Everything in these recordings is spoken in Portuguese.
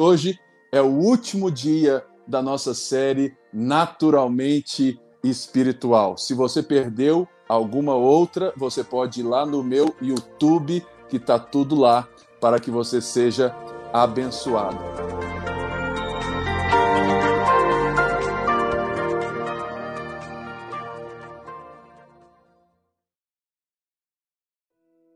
Hoje é o último dia da nossa série Naturalmente Espiritual. Se você perdeu alguma outra, você pode ir lá no meu YouTube, que está tudo lá, para que você seja abençoado.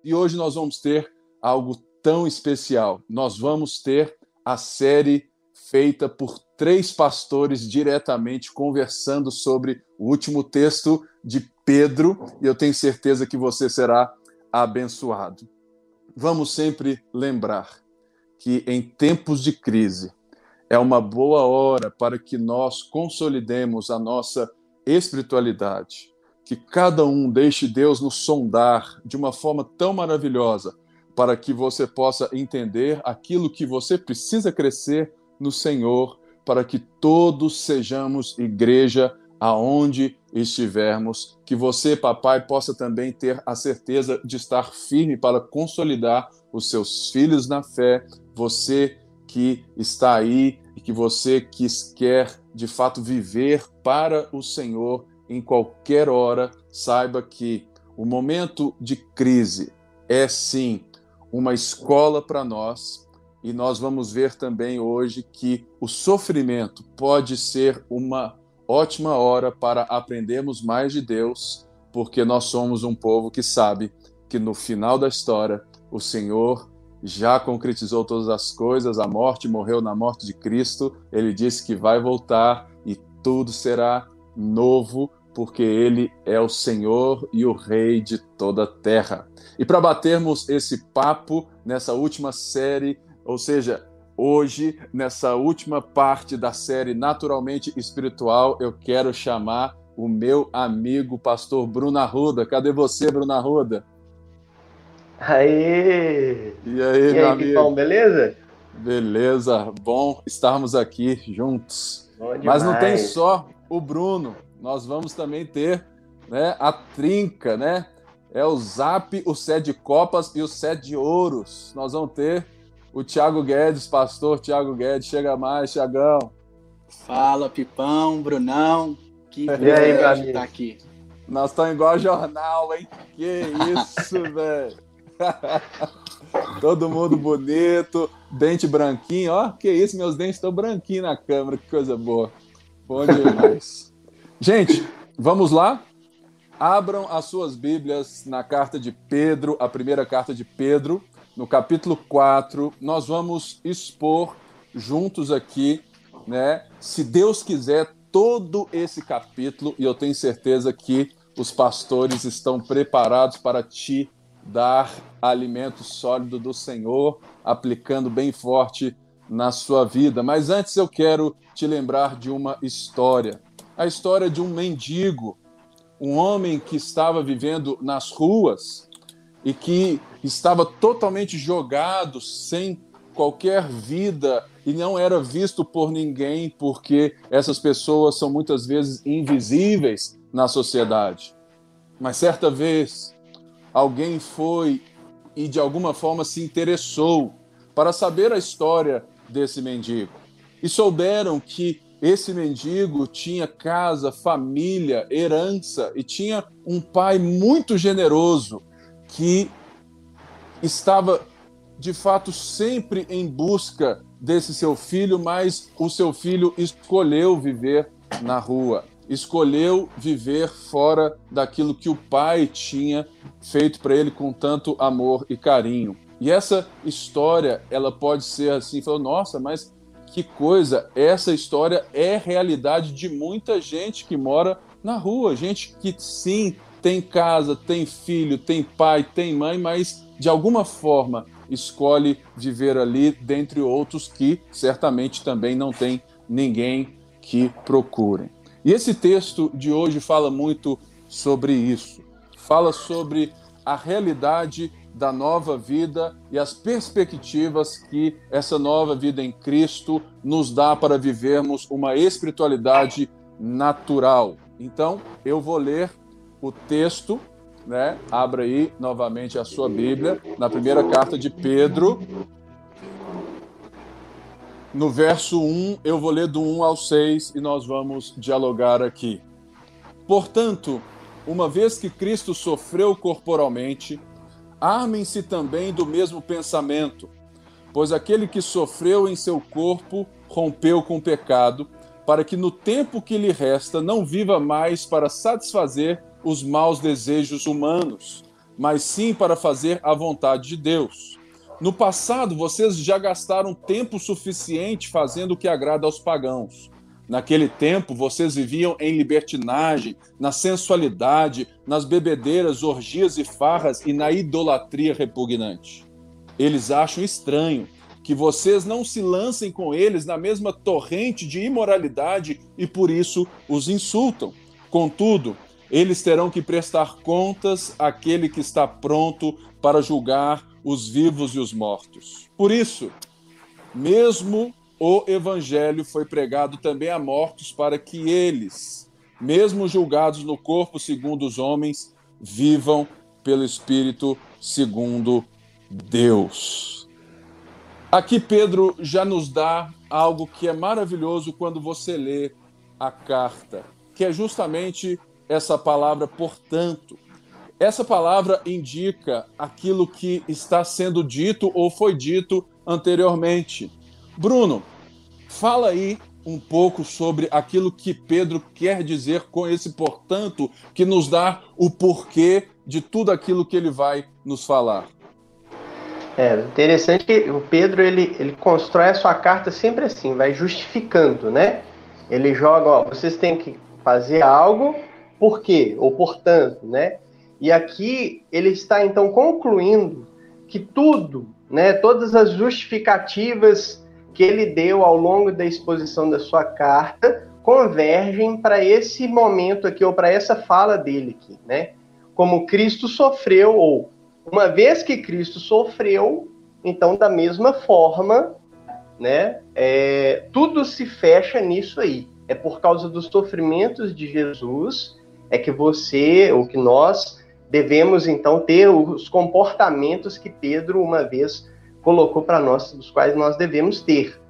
E hoje nós vamos ter algo tão especial. Nós vamos ter a série feita por três pastores diretamente conversando sobre o último texto de Pedro, e eu tenho certeza que você será abençoado. Vamos sempre lembrar que em tempos de crise é uma boa hora para que nós consolidemos a nossa espiritualidade, que cada um deixe Deus nos sondar de uma forma tão maravilhosa, para que você possa entender aquilo que você precisa crescer no Senhor, para que todos sejamos igreja aonde estivermos, que você, papai, possa também ter a certeza de estar firme para consolidar os seus filhos na fé, você que está aí e que você que quer de fato viver para o Senhor em qualquer hora, saiba que o momento de crise é sim uma escola para nós. E nós vamos ver também hoje que o sofrimento pode ser uma ótima hora para aprendermos mais de Deus, porque nós somos um povo que sabe que no final da história o Senhor já concretizou todas as coisas, a morte morreu na morte de Cristo, ele disse que vai voltar e tudo será novo porque ele é o Senhor e o Rei de toda a terra. E para batermos esse papo nessa última série, ou seja, hoje, nessa última parte da série Naturalmente Espiritual, eu quero chamar o meu amigo pastor Bruno Arruda. Cadê você, Bruno Arruda? Aê! E aí, e meu aí, amigo? beleza? Beleza, bom estarmos aqui juntos. Mas não tem só o Bruno, nós vamos também ter né, a trinca, né? É o Zap, o Sede Copas e o Sede Ouros. Nós vamos ter o Thiago Guedes, pastor Thiago Guedes. Chega mais, Thiagão. Fala, Pipão, Brunão. Que prazer estar aqui. Nós estamos igual jornal, hein? Que isso, velho. Todo mundo bonito, dente branquinho. Ó, que isso, meus dentes estão branquinhos na câmera, que coisa boa. Bom demais. Gente, vamos lá? Abram as suas Bíblias na carta de Pedro, a primeira carta de Pedro, no capítulo 4. Nós vamos expor juntos aqui, né? Se Deus quiser, todo esse capítulo, e eu tenho certeza que os pastores estão preparados para te dar alimento sólido do Senhor, aplicando bem forte na sua vida. Mas antes eu quero te lembrar de uma história a história de um mendigo, um homem que estava vivendo nas ruas e que estava totalmente jogado, sem qualquer vida e não era visto por ninguém, porque essas pessoas são muitas vezes invisíveis na sociedade. Mas certa vez, alguém foi e de alguma forma se interessou para saber a história desse mendigo. E souberam que esse mendigo tinha casa, família, herança e tinha um pai muito generoso que estava de fato sempre em busca desse seu filho, mas o seu filho escolheu viver na rua, escolheu viver fora daquilo que o pai tinha feito para ele com tanto amor e carinho. E essa história, ela pode ser assim, falou, nossa, mas que coisa, essa história é realidade de muita gente que mora na rua, gente que sim tem casa, tem filho, tem pai, tem mãe, mas de alguma forma escolhe viver ali, dentre outros que certamente também não tem ninguém que procurem. E esse texto de hoje fala muito sobre isso. Fala sobre a realidade da nova vida e as perspectivas que essa nova vida em Cristo nos dá para vivermos uma espiritualidade natural. Então, eu vou ler o texto, né? Abra aí novamente a sua Bíblia, na primeira carta de Pedro. no verso 1, eu vou ler do 1 ao 6 e nós vamos dialogar aqui. Portanto, uma vez que Cristo sofreu corporalmente, armem-se também do mesmo pensamento, pois aquele que sofreu em seu corpo rompeu com o pecado, para que no tempo que lhe resta não viva mais para satisfazer os maus desejos humanos, mas sim para fazer a vontade de Deus. No passado, vocês já gastaram tempo suficiente fazendo o que agrada aos pagãos. Naquele tempo, vocês viviam em libertinagem, na sensualidade, nas bebedeiras, orgias e farras e na idolatria repugnante. Eles acham estranho que vocês não se lancem com eles na mesma torrente de imoralidade e por isso os insultam. Contudo, eles terão que prestar contas àquele que está pronto para julgar os vivos e os mortos. Por isso, mesmo o evangelho foi pregado também a mortos para que eles, mesmo julgados no corpo segundo os homens, vivam pelo espírito segundo Deus. Aqui Pedro já nos dá algo que é maravilhoso quando você lê a carta, que é justamente essa palavra portanto. Essa palavra indica aquilo que está sendo dito ou foi dito anteriormente. Bruno, fala aí um pouco sobre aquilo que Pedro quer dizer com esse portanto, que nos dá o porquê de tudo aquilo que ele vai nos falar. É interessante que o Pedro ele, ele constrói a sua carta sempre assim, vai justificando, né? Ele joga, ó, vocês têm que fazer algo, por quê? Ou portanto, né? E aqui ele está então concluindo que tudo, né, todas as justificativas que ele deu ao longo da exposição da sua carta convergem para esse momento aqui ou para essa fala dele aqui, né? Como Cristo sofreu ou uma vez que Cristo sofreu, então da mesma forma, né, é, tudo se fecha nisso aí. É por causa dos sofrimentos de Jesus é que você, ou que nós devemos então ter os comportamentos que Pedro uma vez colocou para nós, dos quais nós devemos ter,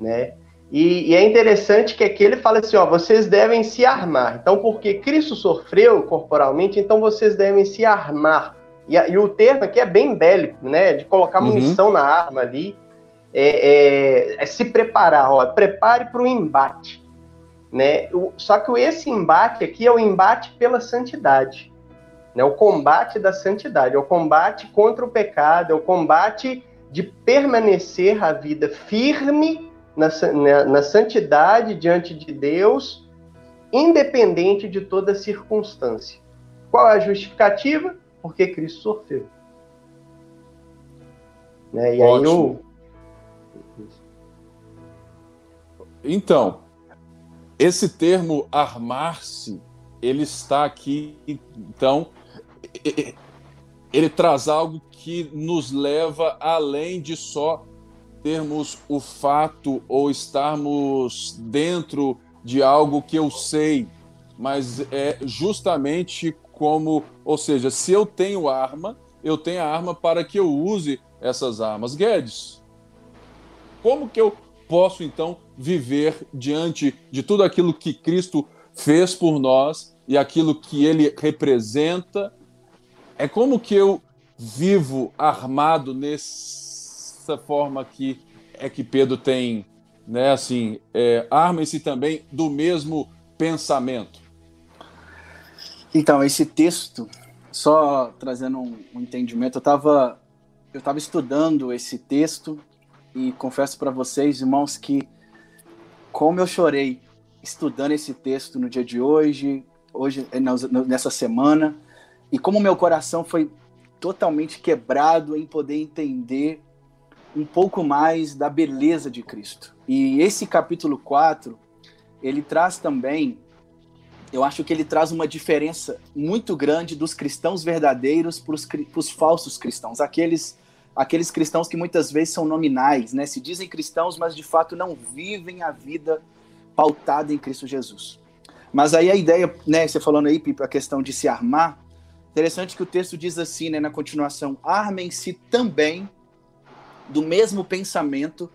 né? E, e, é interessante que aqui ele fala assim, ó, vocês devem se armar. Então, porque Cristo sofreu corporalmente, então vocês devem se armar. E, e o termo aqui é bem bélico, né? De colocar uhum. munição uhum. na arma ali, é, é, é se preparar, ó, prepare para o embate, né? O, só que esse embate aqui é o embate pela santidade né? O combate da santidade, é o combate contra o pecado, é o combate de permanecer a vida firme na, na, na santidade diante de Deus, independente de toda circunstância. Qual é a justificativa? Porque Cristo sofreu. Né? E Ótimo. aí eu... Então, esse termo armar-se, ele está aqui, então, ele traz algo que nos leva além de só termos o fato ou estarmos dentro de algo que eu sei, mas é justamente como, ou seja, se eu tenho arma, eu tenho a arma para que eu use essas armas. Guedes, como que eu posso então viver diante de tudo aquilo que Cristo fez por nós e aquilo que ele representa é como que eu vivo armado nessa forma que é que Pedro tem, né? Assim, é, armem-se também do mesmo pensamento. Então, esse texto, só trazendo um, um entendimento, eu estava eu tava estudando esse texto e confesso para vocês, irmãos, que como eu chorei estudando esse texto no dia de hoje, hoje nessa semana, e como meu coração foi totalmente quebrado em poder entender um pouco mais da beleza de Cristo. E esse capítulo 4, ele traz também, eu acho que ele traz uma diferença muito grande dos cristãos verdadeiros para os falsos cristãos, aqueles aqueles cristãos que muitas vezes são nominais, né? Se dizem cristãos, mas de fato não vivem a vida pautada em Cristo Jesus. Mas aí a ideia, né, você falando aí, Pipa, a questão de se armar, Interessante que o texto diz assim, né, na continuação: armem-se também do mesmo pensamento,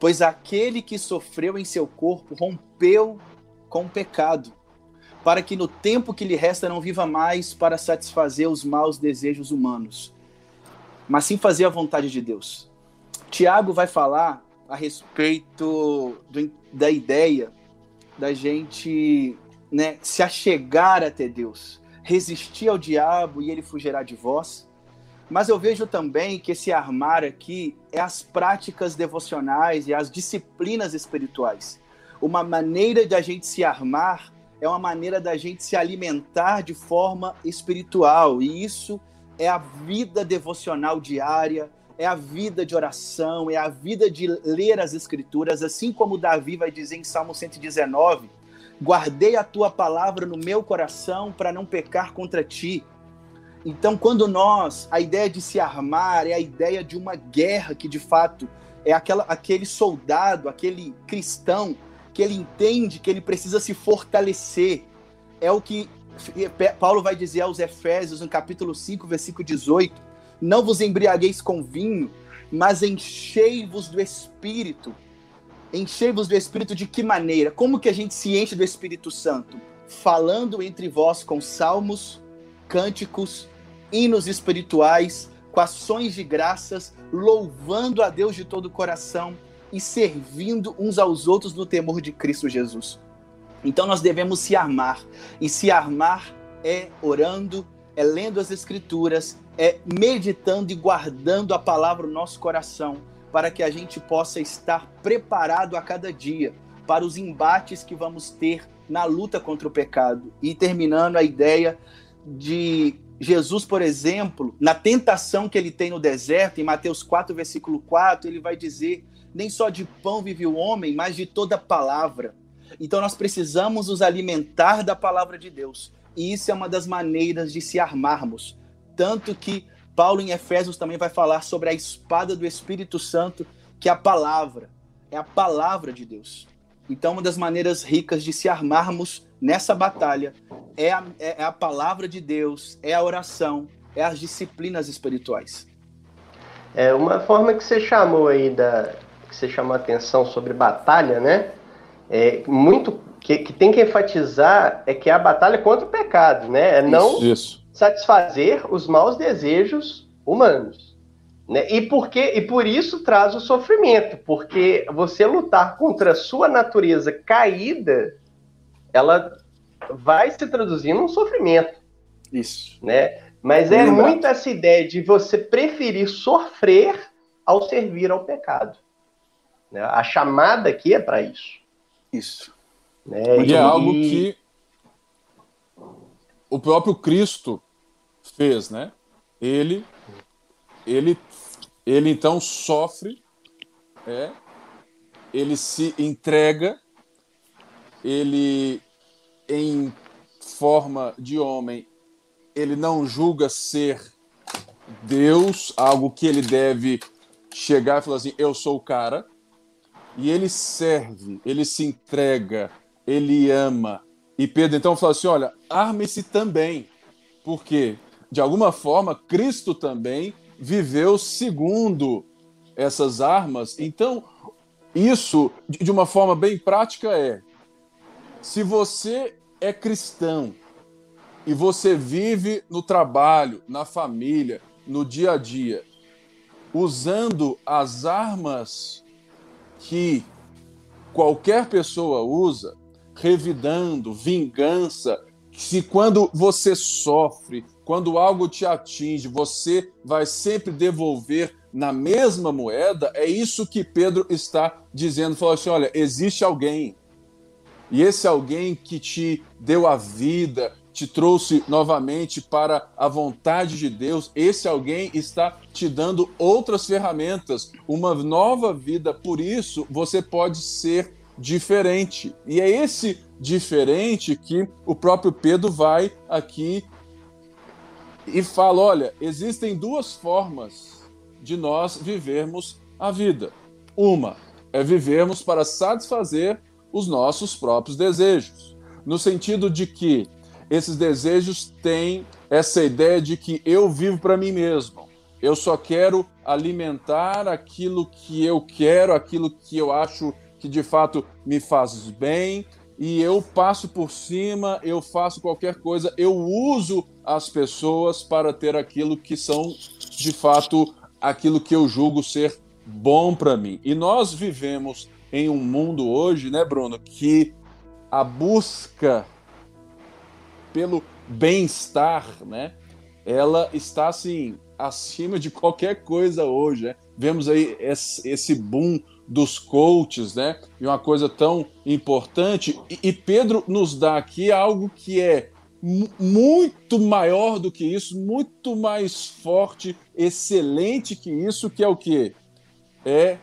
pois aquele que sofreu em seu corpo rompeu com o pecado, para que no tempo que lhe resta não viva mais para satisfazer os maus desejos humanos, mas sim fazer a vontade de Deus. Tiago vai falar a respeito do, da ideia da gente né, se achegar até Deus, resistir ao diabo e ele fugirá de vós. Mas eu vejo também que esse armar aqui é as práticas devocionais e as disciplinas espirituais. Uma maneira de a gente se armar é uma maneira da gente se alimentar de forma espiritual. E isso é a vida devocional diária, é a vida de oração, é a vida de ler as escrituras, assim como Davi vai dizer em Salmo 119: Guardei a tua palavra no meu coração para não pecar contra ti. Então, quando nós, a ideia de se armar é a ideia de uma guerra que de fato é aquela, aquele soldado, aquele cristão que ele entende que ele precisa se fortalecer. É o que Paulo vai dizer aos Efésios no capítulo 5, versículo 18: Não vos embriagueis com vinho, mas enchei-vos do espírito Enchei-vos do Espírito de que maneira? Como que a gente se enche do Espírito Santo? Falando entre vós com salmos, cânticos, hinos espirituais, com ações de graças, louvando a Deus de todo o coração e servindo uns aos outros no temor de Cristo Jesus. Então nós devemos se armar. E se armar é orando, é lendo as Escrituras, é meditando e guardando a palavra no nosso coração para que a gente possa estar preparado a cada dia para os embates que vamos ter na luta contra o pecado. E terminando a ideia de Jesus, por exemplo, na tentação que ele tem no deserto, em Mateus 4, versículo 4, ele vai dizer: Nem só de pão vive o homem, mas de toda palavra. Então nós precisamos nos alimentar da palavra de Deus. E isso é uma das maneiras de se armarmos. Tanto que Paulo em Efésios também vai falar sobre a espada do Espírito Santo, que é a palavra, é a palavra de Deus. Então, uma das maneiras ricas de se armarmos nessa batalha é a, é a palavra de Deus, é a oração, é as disciplinas espirituais. É uma forma que você chamou aí da que você chamou a atenção sobre batalha, né? É muito que, que tem que enfatizar é que é a batalha contra o pecado, né? É não isso satisfazer os maus desejos humanos. Né? E, porque, e por isso traz o sofrimento, porque você lutar contra a sua natureza caída, ela vai se traduzir num sofrimento. Isso. Né? Mas é muito essa ideia de você preferir sofrer ao servir ao pecado. Né? A chamada aqui é para isso. Isso. Né? E, e é algo que o próprio Cristo fez, né? Ele, ele, ele então sofre, é, ele se entrega, ele em forma de homem, ele não julga ser Deus, algo que ele deve chegar e falar assim: eu sou o cara. E ele serve, ele se entrega, ele ama. E Pedro então fala assim: olha, arme-se também. Por quê? De alguma forma, Cristo também viveu segundo essas armas. Então, isso, de uma forma bem prática, é: se você é cristão e você vive no trabalho, na família, no dia a dia, usando as armas que qualquer pessoa usa, revidando, vingança, se quando você sofre, quando algo te atinge, você vai sempre devolver na mesma moeda, é isso que Pedro está dizendo. Falou assim: olha, existe alguém, e esse alguém que te deu a vida, te trouxe novamente para a vontade de Deus, esse alguém está te dando outras ferramentas, uma nova vida. Por isso, você pode ser diferente. E é esse diferente que o próprio Pedro vai aqui e fala: olha, existem duas formas de nós vivermos a vida. Uma é vivermos para satisfazer os nossos próprios desejos, no sentido de que esses desejos têm essa ideia de que eu vivo para mim mesmo. Eu só quero alimentar aquilo que eu quero, aquilo que eu acho que de fato me faz bem, e eu passo por cima, eu faço qualquer coisa, eu uso as pessoas para ter aquilo que são de fato aquilo que eu julgo ser bom para mim. E nós vivemos em um mundo hoje, né, Bruno, que a busca pelo bem-estar, né, ela está assim acima de qualquer coisa hoje. Né? Vemos aí esse boom dos coaches, né? E uma coisa tão importante. E, Pedro nos dá aqui algo que é muito maior do que isso, muito mais forte, excelente que isso, que é o que? É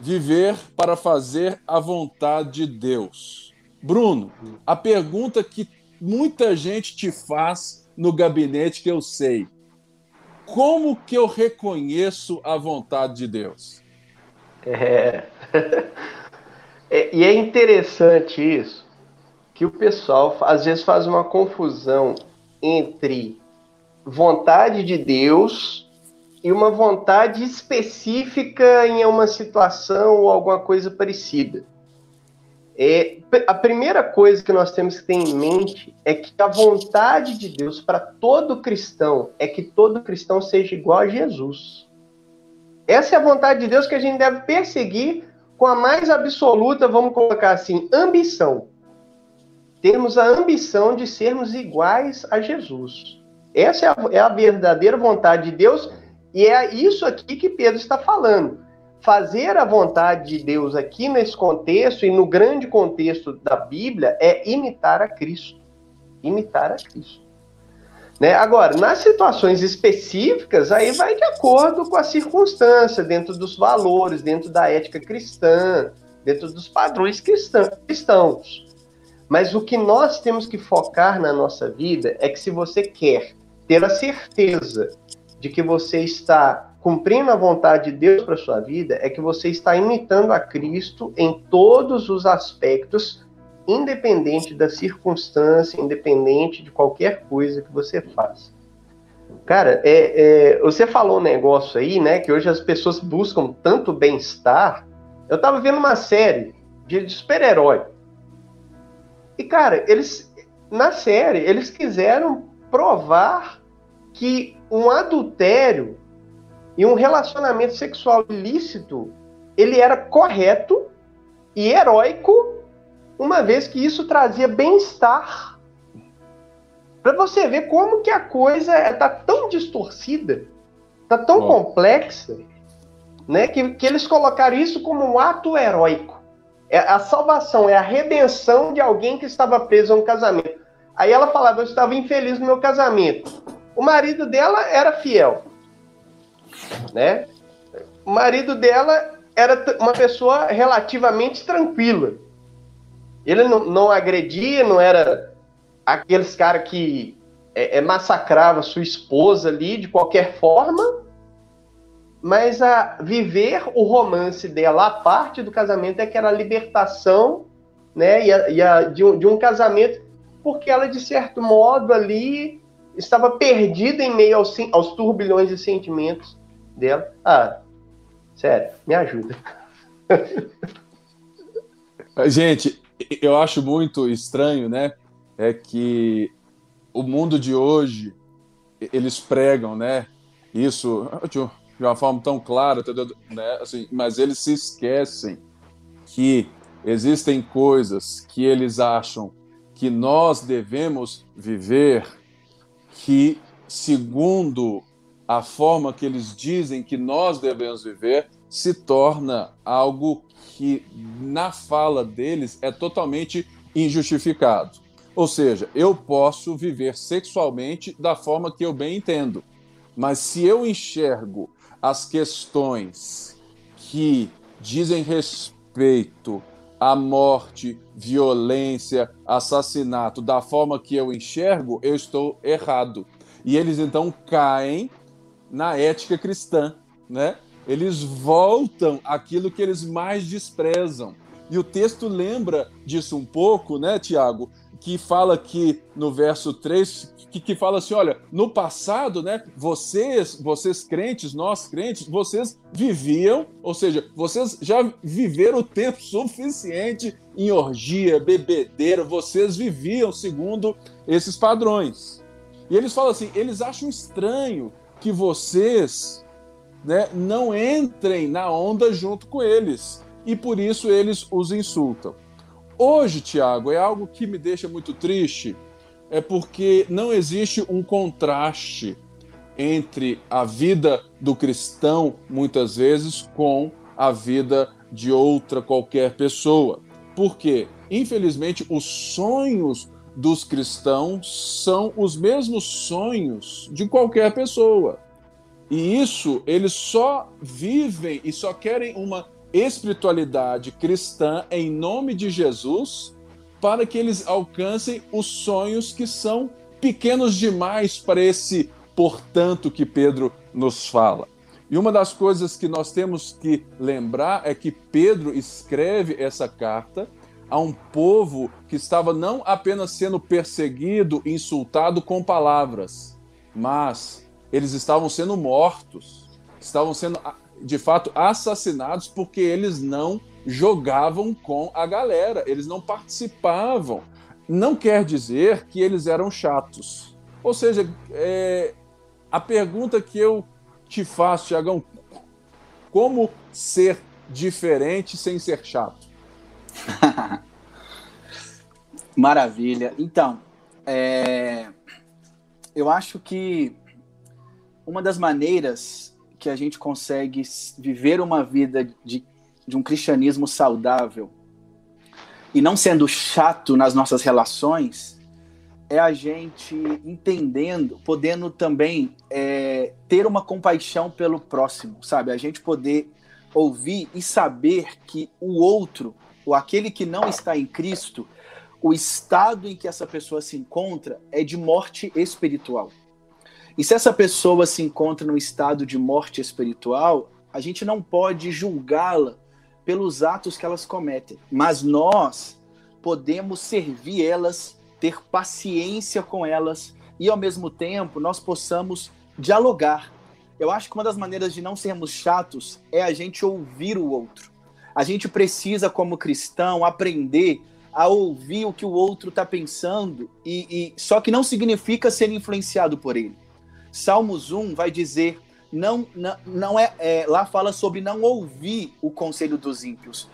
viver para fazer a vontade de Deus. Bruno, a pergunta que muita gente te faz no gabinete que eu sei. Como que eu reconheço a vontade de Deus? É. é. E é interessante isso, que o pessoal às vezes faz uma confusão entre vontade de Deus e uma vontade específica em uma situação ou alguma coisa parecida. É, a primeira coisa que nós temos que ter em mente é que a vontade de Deus para todo cristão é que todo cristão seja igual a Jesus. Essa é a vontade de Deus que a gente deve perseguir com a mais absoluta, vamos colocar assim, ambição. Termos a ambição de sermos iguais a Jesus. Essa é a, é a verdadeira vontade de Deus e é isso aqui que Pedro está falando. Fazer a vontade de Deus aqui nesse contexto e no grande contexto da Bíblia é imitar a Cristo. Imitar a Cristo. Né? Agora, nas situações específicas, aí vai de acordo com a circunstância, dentro dos valores, dentro da ética cristã, dentro dos padrões cristãos. Mas o que nós temos que focar na nossa vida é que se você quer ter a certeza de que você está cumprindo a vontade de Deus para sua vida, é que você está imitando a Cristo em todos os aspectos independente da circunstância, independente de qualquer coisa que você faça. Cara, é, é, você falou um negócio aí, né? Que hoje as pessoas buscam tanto bem-estar. Eu tava vendo uma série de, de super-herói. E, cara, eles, na série, eles quiseram provar que um adultério e um relacionamento sexual ilícito ele era correto e heróico uma vez que isso trazia bem-estar. Para você ver como que a coisa está tão distorcida, está tão Bom. complexa, né, que, que eles colocaram isso como um ato heróico. É a salvação, é a redenção de alguém que estava preso a um casamento. Aí ela falava, eu estava infeliz no meu casamento. O marido dela era fiel, né? O marido dela era uma pessoa relativamente tranquila. Ele não, não agredia, não era aqueles cara que é, é, massacrava sua esposa ali de qualquer forma, mas a viver o romance dela, a parte do casamento é que era a libertação, né, e a, e a de, um, de um casamento, porque ela de certo modo ali estava perdida em meio aos, aos turbilhões de sentimentos dela. Ah, sério, me ajuda. Gente, eu acho muito estranho, né? É que o mundo de hoje eles pregam, né? Isso de uma forma tão clara, né? Assim, mas eles se esquecem que existem coisas que eles acham que nós devemos viver que segundo a forma que eles dizem que nós devemos viver se torna algo que na fala deles é totalmente injustificado. Ou seja, eu posso viver sexualmente da forma que eu bem entendo, mas se eu enxergo as questões que dizem respeito à morte, violência, assassinato da forma que eu enxergo, eu estou errado. E eles então caem na ética cristã, né? Eles voltam aquilo que eles mais desprezam. E o texto lembra disso um pouco, né, Tiago? que fala aqui no verso 3, que, que fala assim: olha, no passado, né, vocês, vocês crentes, nós crentes, vocês viviam, ou seja, vocês já viveram o tempo suficiente em orgia, bebedeira, vocês viviam segundo esses padrões. E eles falam assim: eles acham estranho que vocês né, não entrem na onda junto com eles. E por isso eles os insultam. Hoje, Tiago, é algo que me deixa muito triste, é porque não existe um contraste entre a vida do cristão, muitas vezes, com a vida de outra qualquer pessoa. Por quê? Infelizmente, os sonhos dos cristãos são os mesmos sonhos de qualquer pessoa. E isso eles só vivem e só querem uma espiritualidade cristã em nome de Jesus, para que eles alcancem os sonhos que são pequenos demais para esse portanto que Pedro nos fala. E uma das coisas que nós temos que lembrar é que Pedro escreve essa carta a um povo que estava não apenas sendo perseguido, insultado com palavras, mas eles estavam sendo mortos, estavam sendo de fato assassinados porque eles não jogavam com a galera, eles não participavam. Não quer dizer que eles eram chatos. Ou seja, é, a pergunta que eu te faço, Tiagão, como ser diferente sem ser chato? Maravilha. Então, é, eu acho que uma das maneiras que a gente consegue viver uma vida de, de um cristianismo saudável e não sendo chato nas nossas relações, é a gente entendendo, podendo também é, ter uma compaixão pelo próximo, sabe? A gente poder ouvir e saber que o outro, ou aquele que não está em Cristo, o estado em que essa pessoa se encontra é de morte espiritual. E se essa pessoa se encontra num estado de morte espiritual, a gente não pode julgá-la pelos atos que elas cometem, mas nós podemos servir elas, ter paciência com elas e ao mesmo tempo nós possamos dialogar. Eu acho que uma das maneiras de não sermos chatos é a gente ouvir o outro. A gente precisa, como cristão, aprender a ouvir o que o outro está pensando e, e só que não significa ser influenciado por ele. Salmos 1 vai dizer, não, não, não é, é, lá fala sobre não ouvir o conselho dos ímpios,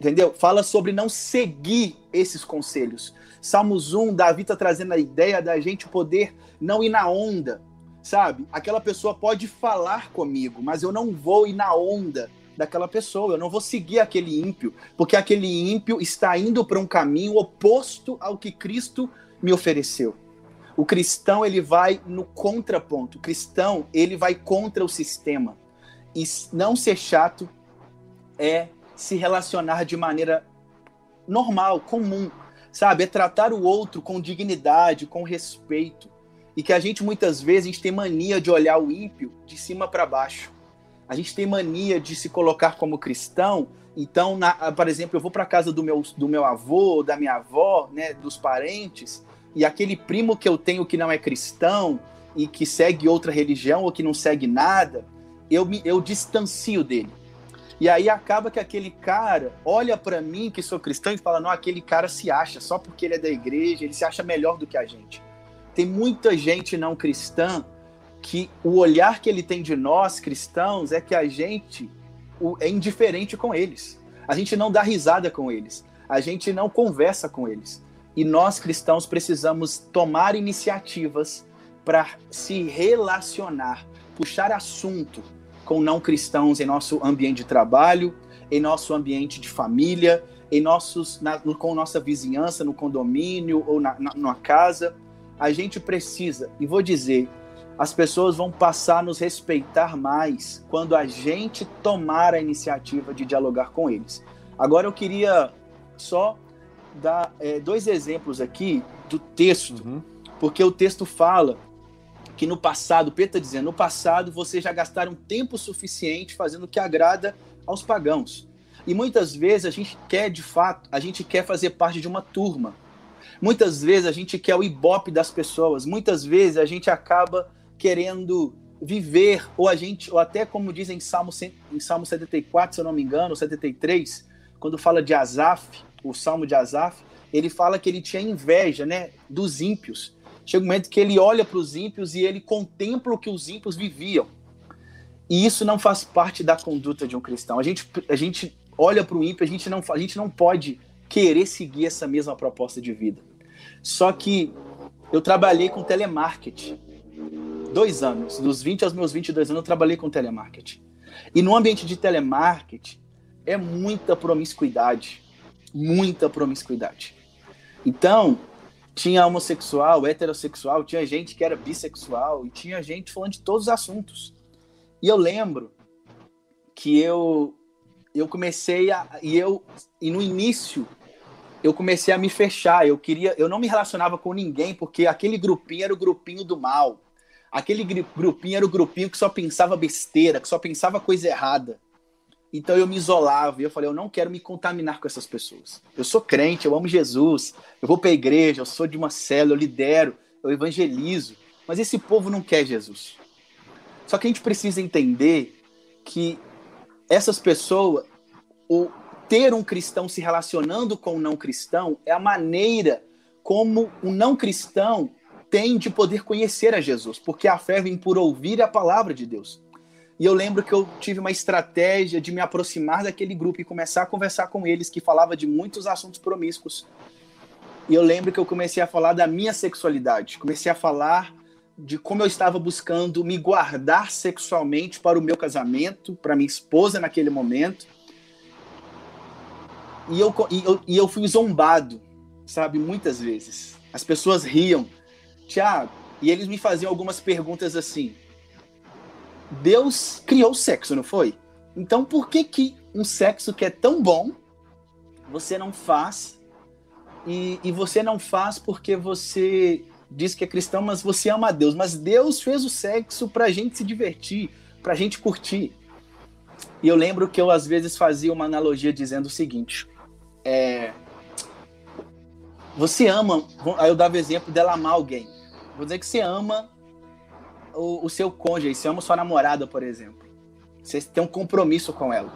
entendeu? Fala sobre não seguir esses conselhos. Salmos 1, Davi está trazendo a ideia da gente poder não ir na onda, sabe? Aquela pessoa pode falar comigo, mas eu não vou ir na onda daquela pessoa, eu não vou seguir aquele ímpio, porque aquele ímpio está indo para um caminho oposto ao que Cristo me ofereceu. O cristão ele vai no contraponto. O cristão ele vai contra o sistema. E não ser chato é se relacionar de maneira normal, comum, sabe? É tratar o outro com dignidade, com respeito. E que a gente muitas vezes a gente tem mania de olhar o ímpio de cima para baixo. A gente tem mania de se colocar como cristão. Então, na, por exemplo, eu vou para casa do meu, do meu avô, da minha avó, né, dos parentes, e aquele primo que eu tenho que não é cristão e que segue outra religião ou que não segue nada, eu me eu distancio dele. E aí acaba que aquele cara olha para mim que sou cristão e fala: "Não, aquele cara se acha só porque ele é da igreja, ele se acha melhor do que a gente". Tem muita gente não cristã que o olhar que ele tem de nós cristãos é que a gente é indiferente com eles. A gente não dá risada com eles. A gente não conversa com eles. E nós cristãos precisamos tomar iniciativas para se relacionar, puxar assunto com não cristãos em nosso ambiente de trabalho, em nosso ambiente de família, em nossos, na, com nossa vizinhança, no condomínio ou na, na, casa. A gente precisa, e vou dizer, as pessoas vão passar a nos respeitar mais quando a gente tomar a iniciativa de dialogar com eles. Agora eu queria só dar é, dois exemplos aqui do texto, uhum. porque o texto fala que no passado, Pedro está dizendo, no passado vocês já gastaram tempo suficiente fazendo o que agrada aos pagãos. E muitas vezes a gente quer, de fato, a gente quer fazer parte de uma turma. Muitas vezes a gente quer o ibope das pessoas, muitas vezes a gente acaba querendo viver, ou a gente, ou até como dizem em Salmo, em Salmo 74, se eu não me engano, 73, quando fala de Asaf, o Salmo de Asaf, ele fala que ele tinha inveja né, dos ímpios. Chega um momento que ele olha para os ímpios e ele contempla o que os ímpios viviam. E isso não faz parte da conduta de um cristão. A gente, a gente olha para o ímpio, a gente, não, a gente não pode querer seguir essa mesma proposta de vida. Só que eu trabalhei com telemarketing. Dois anos. Dos 20 aos meus 22 anos, eu trabalhei com telemarketing. E no ambiente de telemarketing, é muita promiscuidade. Muita promiscuidade. Então, tinha homossexual, heterossexual, tinha gente que era bissexual, e tinha gente falando de todos os assuntos. E eu lembro que eu eu comecei a e eu e no início eu comecei a me fechar. Eu queria, eu não me relacionava com ninguém porque aquele grupinho era o grupinho do mal. Aquele grupinho era o grupinho que só pensava besteira, que só pensava coisa errada. Então eu me isolava e eu falei, eu não quero me contaminar com essas pessoas. Eu sou crente, eu amo Jesus, eu vou para a igreja, eu sou de uma célula, eu lidero, eu evangelizo, mas esse povo não quer Jesus. Só que a gente precisa entender que essas pessoas, o ter um cristão se relacionando com um não cristão é a maneira como um não cristão tem de poder conhecer a Jesus, porque a fé vem por ouvir a palavra de Deus. E eu lembro que eu tive uma estratégia de me aproximar daquele grupo e começar a conversar com eles, que falava de muitos assuntos promíscuos. E eu lembro que eu comecei a falar da minha sexualidade, comecei a falar de como eu estava buscando me guardar sexualmente para o meu casamento, para minha esposa naquele momento. E eu, e eu, e eu fui zombado, sabe, muitas vezes. As pessoas riam, Tiago, e eles me faziam algumas perguntas assim. Deus criou o sexo, não foi? Então por que que um sexo que é tão bom você não faz e, e você não faz porque você diz que é cristão, mas você ama a Deus. Mas Deus fez o sexo para a gente se divertir, para a gente curtir. E eu lembro que eu às vezes fazia uma analogia dizendo o seguinte: é, você ama, aí eu dava exemplo dela amar alguém. Vou dizer que você ama o, o seu cônjuge, você ama sua namorada, por exemplo. Você tem um compromisso com ela.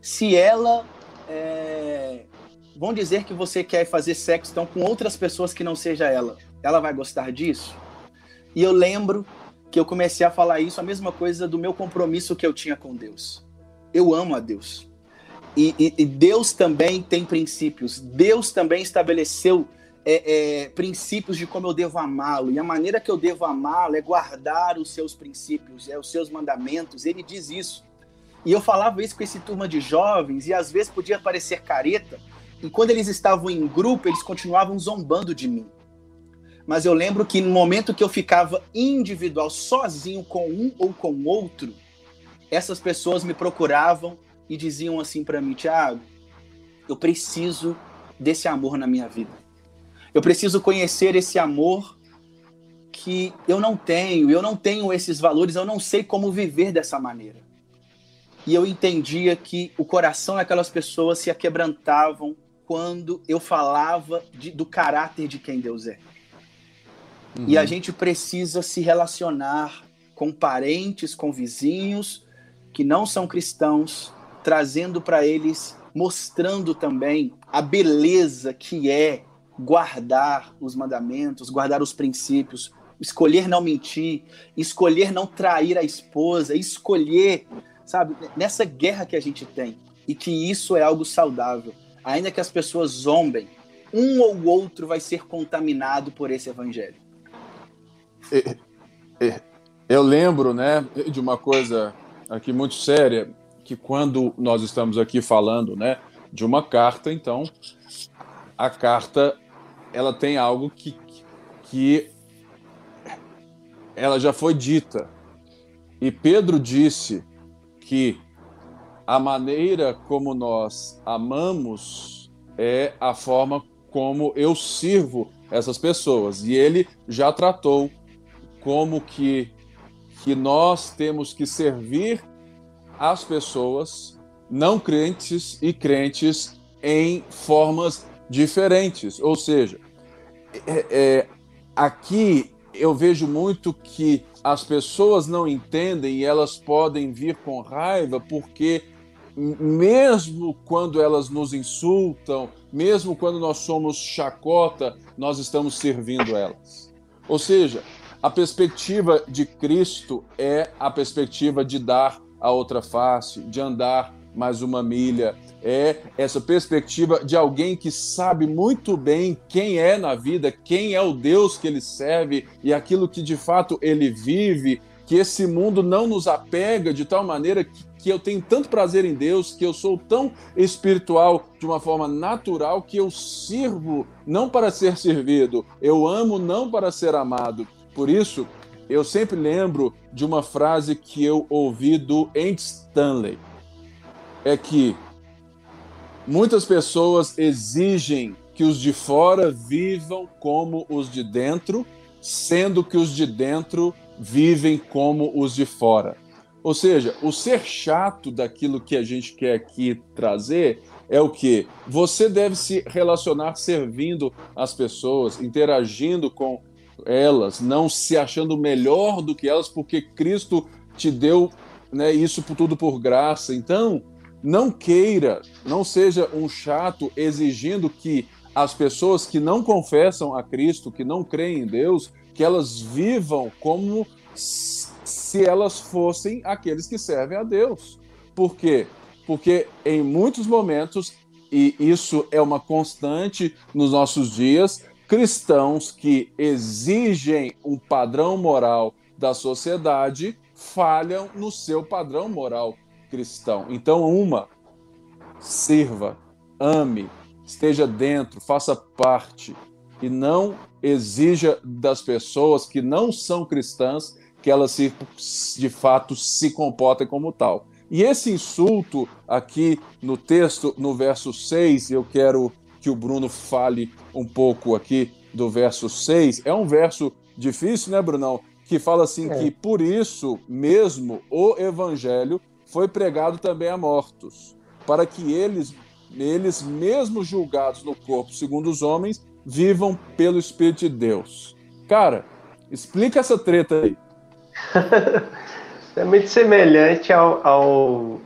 Se ela é, vão dizer que você quer fazer sexo então, com outras pessoas que não seja ela ela vai gostar disso? E eu lembro que eu comecei a falar isso, a mesma coisa do meu compromisso que eu tinha com Deus. Eu amo a Deus. E, e, e Deus também tem princípios. Deus também estabeleceu é, é, princípios de como eu devo amá-lo. E a maneira que eu devo amá-lo é guardar os seus princípios, é os seus mandamentos. Ele diz isso. E eu falava isso com esse turma de jovens, e às vezes podia parecer careta. E quando eles estavam em grupo, eles continuavam zombando de mim mas eu lembro que no momento que eu ficava individual, sozinho com um ou com outro, essas pessoas me procuravam e diziam assim para mim, Tiago, eu preciso desse amor na minha vida. Eu preciso conhecer esse amor que eu não tenho, eu não tenho esses valores, eu não sei como viver dessa maneira. E eu entendia que o coração daquelas pessoas se aquebrantavam quando eu falava de, do caráter de quem Deus é. Uhum. E a gente precisa se relacionar com parentes, com vizinhos que não são cristãos, trazendo para eles, mostrando também a beleza que é guardar os mandamentos, guardar os princípios, escolher não mentir, escolher não trair a esposa, escolher, sabe, nessa guerra que a gente tem. E que isso é algo saudável. Ainda que as pessoas zombem, um ou outro vai ser contaminado por esse evangelho eu lembro, né, de uma coisa aqui muito séria, que quando nós estamos aqui falando, né, de uma carta, então a carta ela tem algo que, que ela já foi dita. E Pedro disse que a maneira como nós amamos é a forma como eu sirvo essas pessoas. E ele já tratou como que, que nós temos que servir as pessoas não crentes e crentes em formas diferentes. Ou seja, é, é, aqui eu vejo muito que as pessoas não entendem e elas podem vir com raiva porque mesmo quando elas nos insultam, mesmo quando nós somos chacota, nós estamos servindo elas. Ou seja, a perspectiva de Cristo é a perspectiva de dar a outra face, de andar mais uma milha. É essa perspectiva de alguém que sabe muito bem quem é na vida, quem é o Deus que ele serve e aquilo que de fato ele vive, que esse mundo não nos apega de tal maneira que, que eu tenho tanto prazer em Deus, que eu sou tão espiritual de uma forma natural que eu sirvo não para ser servido, eu amo não para ser amado. Por isso, eu sempre lembro de uma frase que eu ouvi do Andy Stanley é que muitas pessoas exigem que os de fora vivam como os de dentro, sendo que os de dentro vivem como os de fora. Ou seja, o ser chato daquilo que a gente quer aqui trazer é o que? Você deve se relacionar servindo as pessoas, interagindo com elas, não se achando melhor do que elas, porque Cristo te deu né, isso tudo por graça. Então, não queira, não seja um chato exigindo que as pessoas que não confessam a Cristo, que não creem em Deus, que elas vivam como se elas fossem aqueles que servem a Deus. Por quê? Porque em muitos momentos, e isso é uma constante nos nossos dias, cristãos que exigem um padrão moral da sociedade falham no seu padrão moral cristão. Então, uma, sirva, ame, esteja dentro, faça parte e não exija das pessoas que não são cristãs que elas se, de fato se comportem como tal. E esse insulto aqui no texto, no verso 6, eu quero que o Bruno fale um pouco aqui do verso 6. É um verso difícil, né, Brunão? Que fala assim é. que por isso mesmo o evangelho foi pregado também a mortos, para que eles, eles mesmo julgados no corpo segundo os homens, vivam pelo Espírito de Deus. Cara, explica essa treta aí. é muito semelhante ao, ao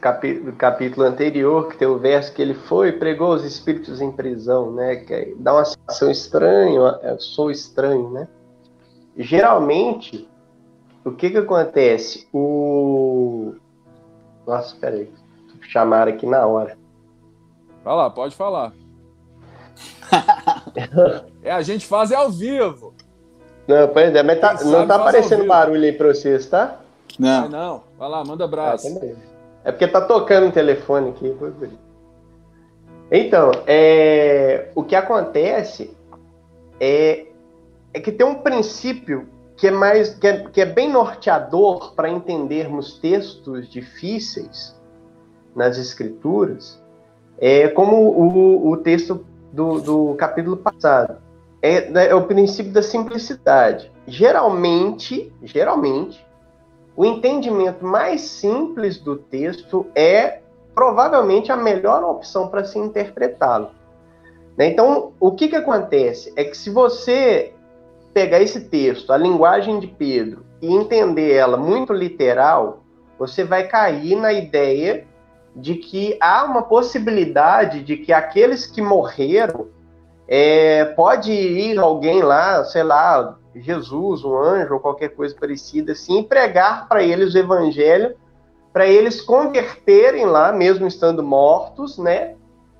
capítulo, anterior, que tem o verso que ele foi pregou os espíritos em prisão, né? Que dá uma sensação estranha, eu sou estranho, né? Geralmente, o que que acontece? O, nossa, peraí. Chamaram aqui na hora. Vai lá, pode falar. é, a gente faz é ao vivo. Não, pois é, mas tá, não tá aparecendo barulho aí pra vocês, tá? Não. não. Vai lá, manda abraço. Ah, é porque tá tocando o telefone aqui. Então, é, o que acontece é, é que tem um princípio que é mais que é, que é bem norteador para entendermos textos difíceis nas escrituras, é como o, o texto do, do capítulo passado. É, né, é o princípio da simplicidade. Geralmente, geralmente, o entendimento mais simples do texto é provavelmente a melhor opção para se interpretá-lo. Né? Então, o que, que acontece? É que se você pegar esse texto, a linguagem de Pedro, e entender ela muito literal, você vai cair na ideia de que há uma possibilidade de que aqueles que morreram é, pode ir alguém lá, sei lá, Jesus, um anjo ou qualquer coisa parecida assim, e pregar para eles o evangelho, para eles converterem lá, mesmo estando mortos, né?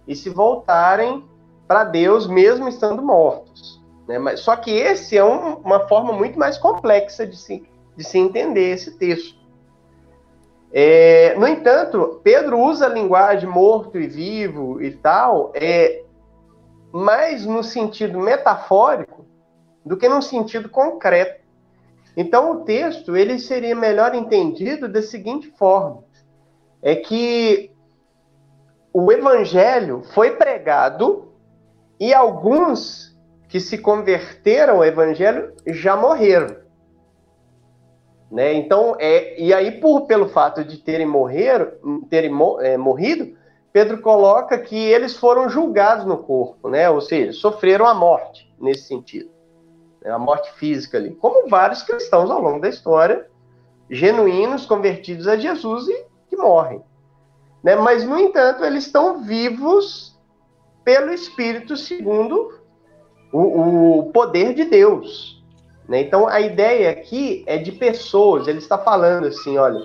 E se voltarem para Deus, mesmo estando mortos. Né? Mas, só que esse é um, uma forma muito mais complexa de se, de se entender esse texto. É, no entanto, Pedro usa a linguagem morto e vivo e tal, é, mais no sentido metafórico do que no sentido concreto. Então, o texto ele seria melhor entendido da seguinte forma: é que o evangelho foi pregado e alguns que se converteram ao evangelho já morreram. Né? Então, é, e aí, por, pelo fato de terem, morrer, terem é, morrido, Pedro coloca que eles foram julgados no corpo, né? Ou seja, sofreram a morte nesse sentido, né? a morte física ali, como vários cristãos ao longo da história, genuínos, convertidos a Jesus e que morrem. Né? Mas, no entanto, eles estão vivos pelo Espírito segundo o, o poder de Deus. Né? Então, a ideia aqui é de pessoas. Ele está falando assim, olha,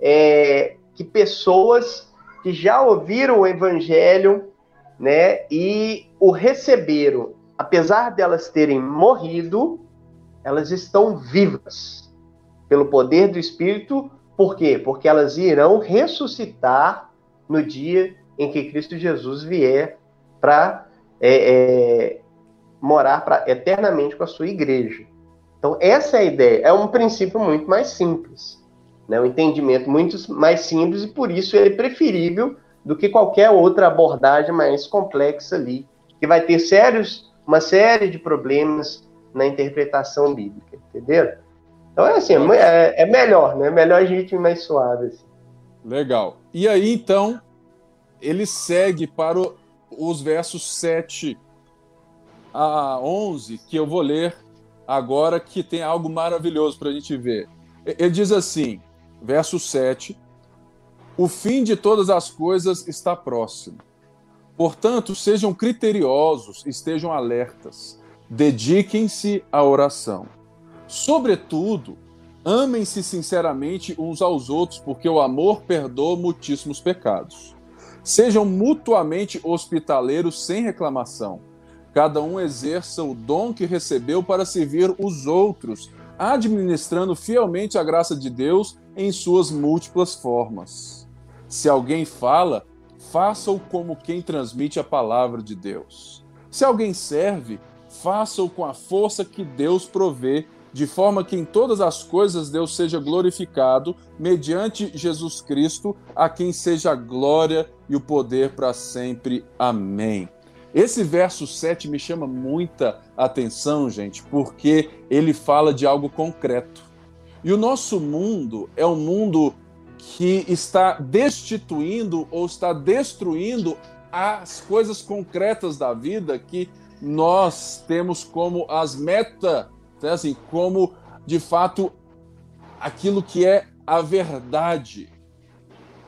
é, que pessoas que já ouviram o Evangelho, né, e o receberam, apesar delas terem morrido, elas estão vivas pelo poder do Espírito. Por quê? Porque elas irão ressuscitar no dia em que Cristo Jesus vier para é, é, morar pra, eternamente com a sua igreja. Então, essa é a ideia. É um princípio muito mais simples. Né? Um entendimento muito mais simples e, por isso, ele é preferível do que qualquer outra abordagem mais complexa ali, que vai ter sérios, uma série de problemas na interpretação bíblica, entendeu? Então, é assim, é, é melhor, né? É melhor a gente ir mais suave. Assim. Legal. E aí, então, ele segue para os versos 7 a 11, que eu vou ler agora, que tem algo maravilhoso para a gente ver. Ele diz assim, verso 7, o fim de todas as coisas está próximo. Portanto, sejam criteriosos, estejam alertas, dediquem-se à oração. Sobretudo, amem-se sinceramente uns aos outros, porque o amor perdoa muitíssimos pecados. Sejam mutuamente hospitaleiros sem reclamação. Cada um exerça o dom que recebeu para servir os outros, administrando fielmente a graça de Deus em suas múltiplas formas. Se alguém fala, faça-o como quem transmite a palavra de Deus. Se alguém serve, faça-o com a força que Deus provê, de forma que em todas as coisas Deus seja glorificado, mediante Jesus Cristo, a quem seja a glória e o poder para sempre. Amém. Esse verso 7 me chama muita atenção, gente, porque ele fala de algo concreto. E o nosso mundo é um mundo que está destituindo ou está destruindo as coisas concretas da vida que nós temos como as metas então, assim, como de fato aquilo que é a verdade.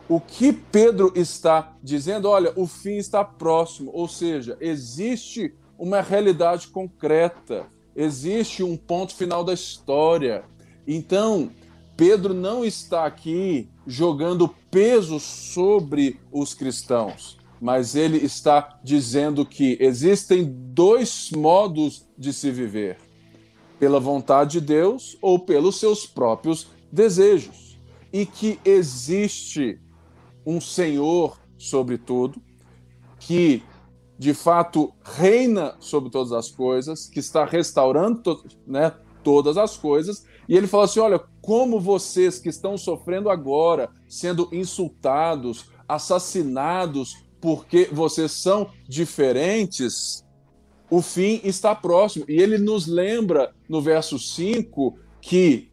O que Pedro está dizendo, olha, o fim está próximo, ou seja, existe uma realidade concreta, existe um ponto final da história. Então, Pedro não está aqui jogando peso sobre os cristãos, mas ele está dizendo que existem dois modos de se viver pela vontade de Deus ou pelos seus próprios desejos. E que existe um Senhor sobre tudo, que de fato reina sobre todas as coisas, que está restaurando to né, todas as coisas. E ele fala assim: olha, como vocês que estão sofrendo agora, sendo insultados, assassinados, porque vocês são diferentes, o fim está próximo. E ele nos lembra no verso 5 que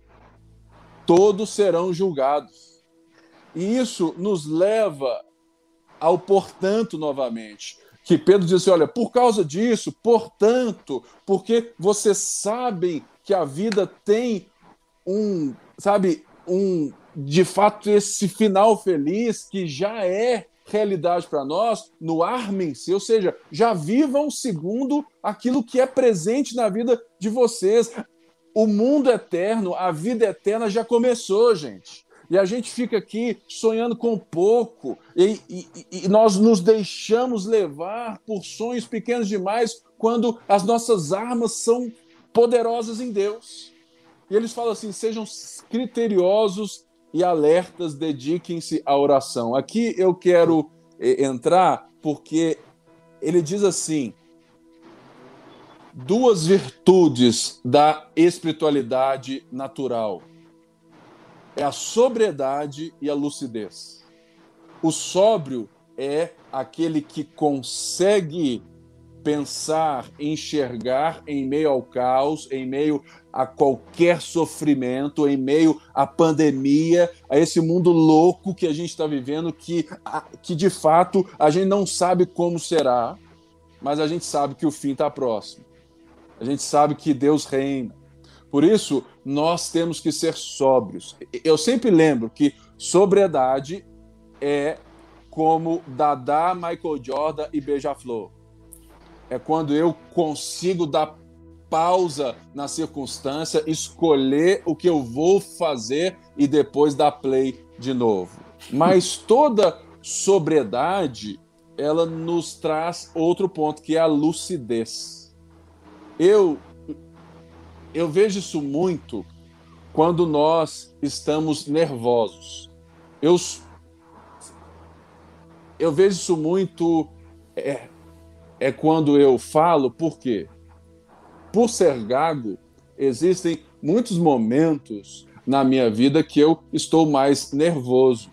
todos serão julgados. E isso nos leva ao portanto novamente. Que Pedro disse: olha, por causa disso, portanto, porque vocês sabem que a vida tem um, sabe, um, de fato, esse final feliz que já é realidade para nós no armem-se, ou seja, já vivam segundo aquilo que é presente na vida de vocês. O mundo eterno, a vida eterna já começou, gente. E a gente fica aqui sonhando com pouco, e, e, e nós nos deixamos levar por sonhos pequenos demais quando as nossas armas são poderosas em Deus. E eles falam assim: sejam criteriosos e alertas, dediquem-se à oração. Aqui eu quero eh, entrar porque ele diz assim: duas virtudes da espiritualidade natural é a sobriedade e a lucidez. O sóbrio é aquele que consegue pensar, enxergar em meio ao caos, em meio a qualquer sofrimento, em meio à pandemia, a esse mundo louco que a gente está vivendo, que, que de fato a gente não sabe como será, mas a gente sabe que o fim está próximo. A gente sabe que Deus reina. Por isso, nós temos que ser sóbrios. Eu sempre lembro que sobriedade é como Dada, Michael Jordan e Beija-Flor é quando eu consigo dar pausa na circunstância, escolher o que eu vou fazer e depois dar play de novo. Mas toda sobriedade, ela nos traz outro ponto, que é a lucidez. Eu eu vejo isso muito quando nós estamos nervosos. Eu eu vejo isso muito é, é quando eu falo, por quê? Por ser gago, existem muitos momentos na minha vida que eu estou mais nervoso.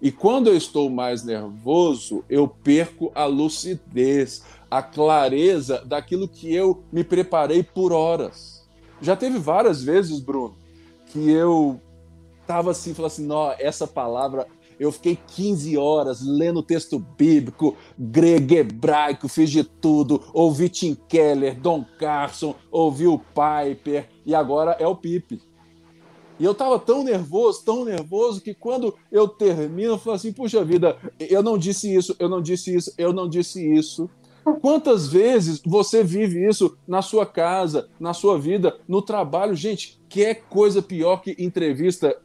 E quando eu estou mais nervoso, eu perco a lucidez, a clareza daquilo que eu me preparei por horas. Já teve várias vezes, Bruno, que eu estava assim, falando assim, não, essa palavra eu fiquei 15 horas lendo texto bíblico, grego, hebraico, fiz de tudo. Ouvi Tim Keller, Don Carson, ouvi o Piper e agora é o Pipe. E eu tava tão nervoso, tão nervoso, que quando eu termino, eu falo assim: puxa vida, eu não disse isso, eu não disse isso, eu não disse isso. Quantas vezes você vive isso na sua casa, na sua vida, no trabalho? Gente, que coisa pior que entrevista,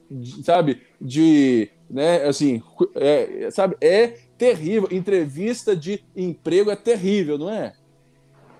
sabe, de né? Assim, é, sabe? É terrível. Entrevista de emprego é terrível, não é?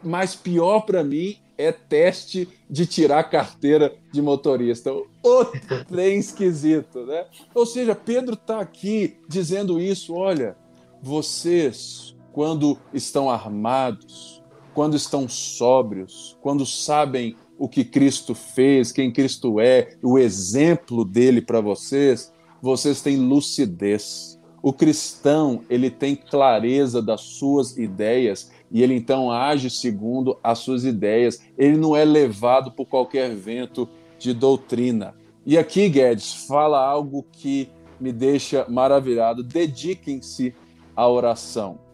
Mas pior para mim é teste de tirar carteira de motorista. Outro trem esquisito, né? Ou seja, Pedro está aqui dizendo isso. Olha, vocês, quando estão armados, quando estão sóbrios, quando sabem o que Cristo fez, quem Cristo é, o exemplo dele para vocês, vocês têm lucidez. O cristão, ele tem clareza das suas ideias e ele então age segundo as suas ideias. Ele não é levado por qualquer vento de doutrina. E aqui, Guedes, fala algo que me deixa maravilhado. Dediquem-se à oração.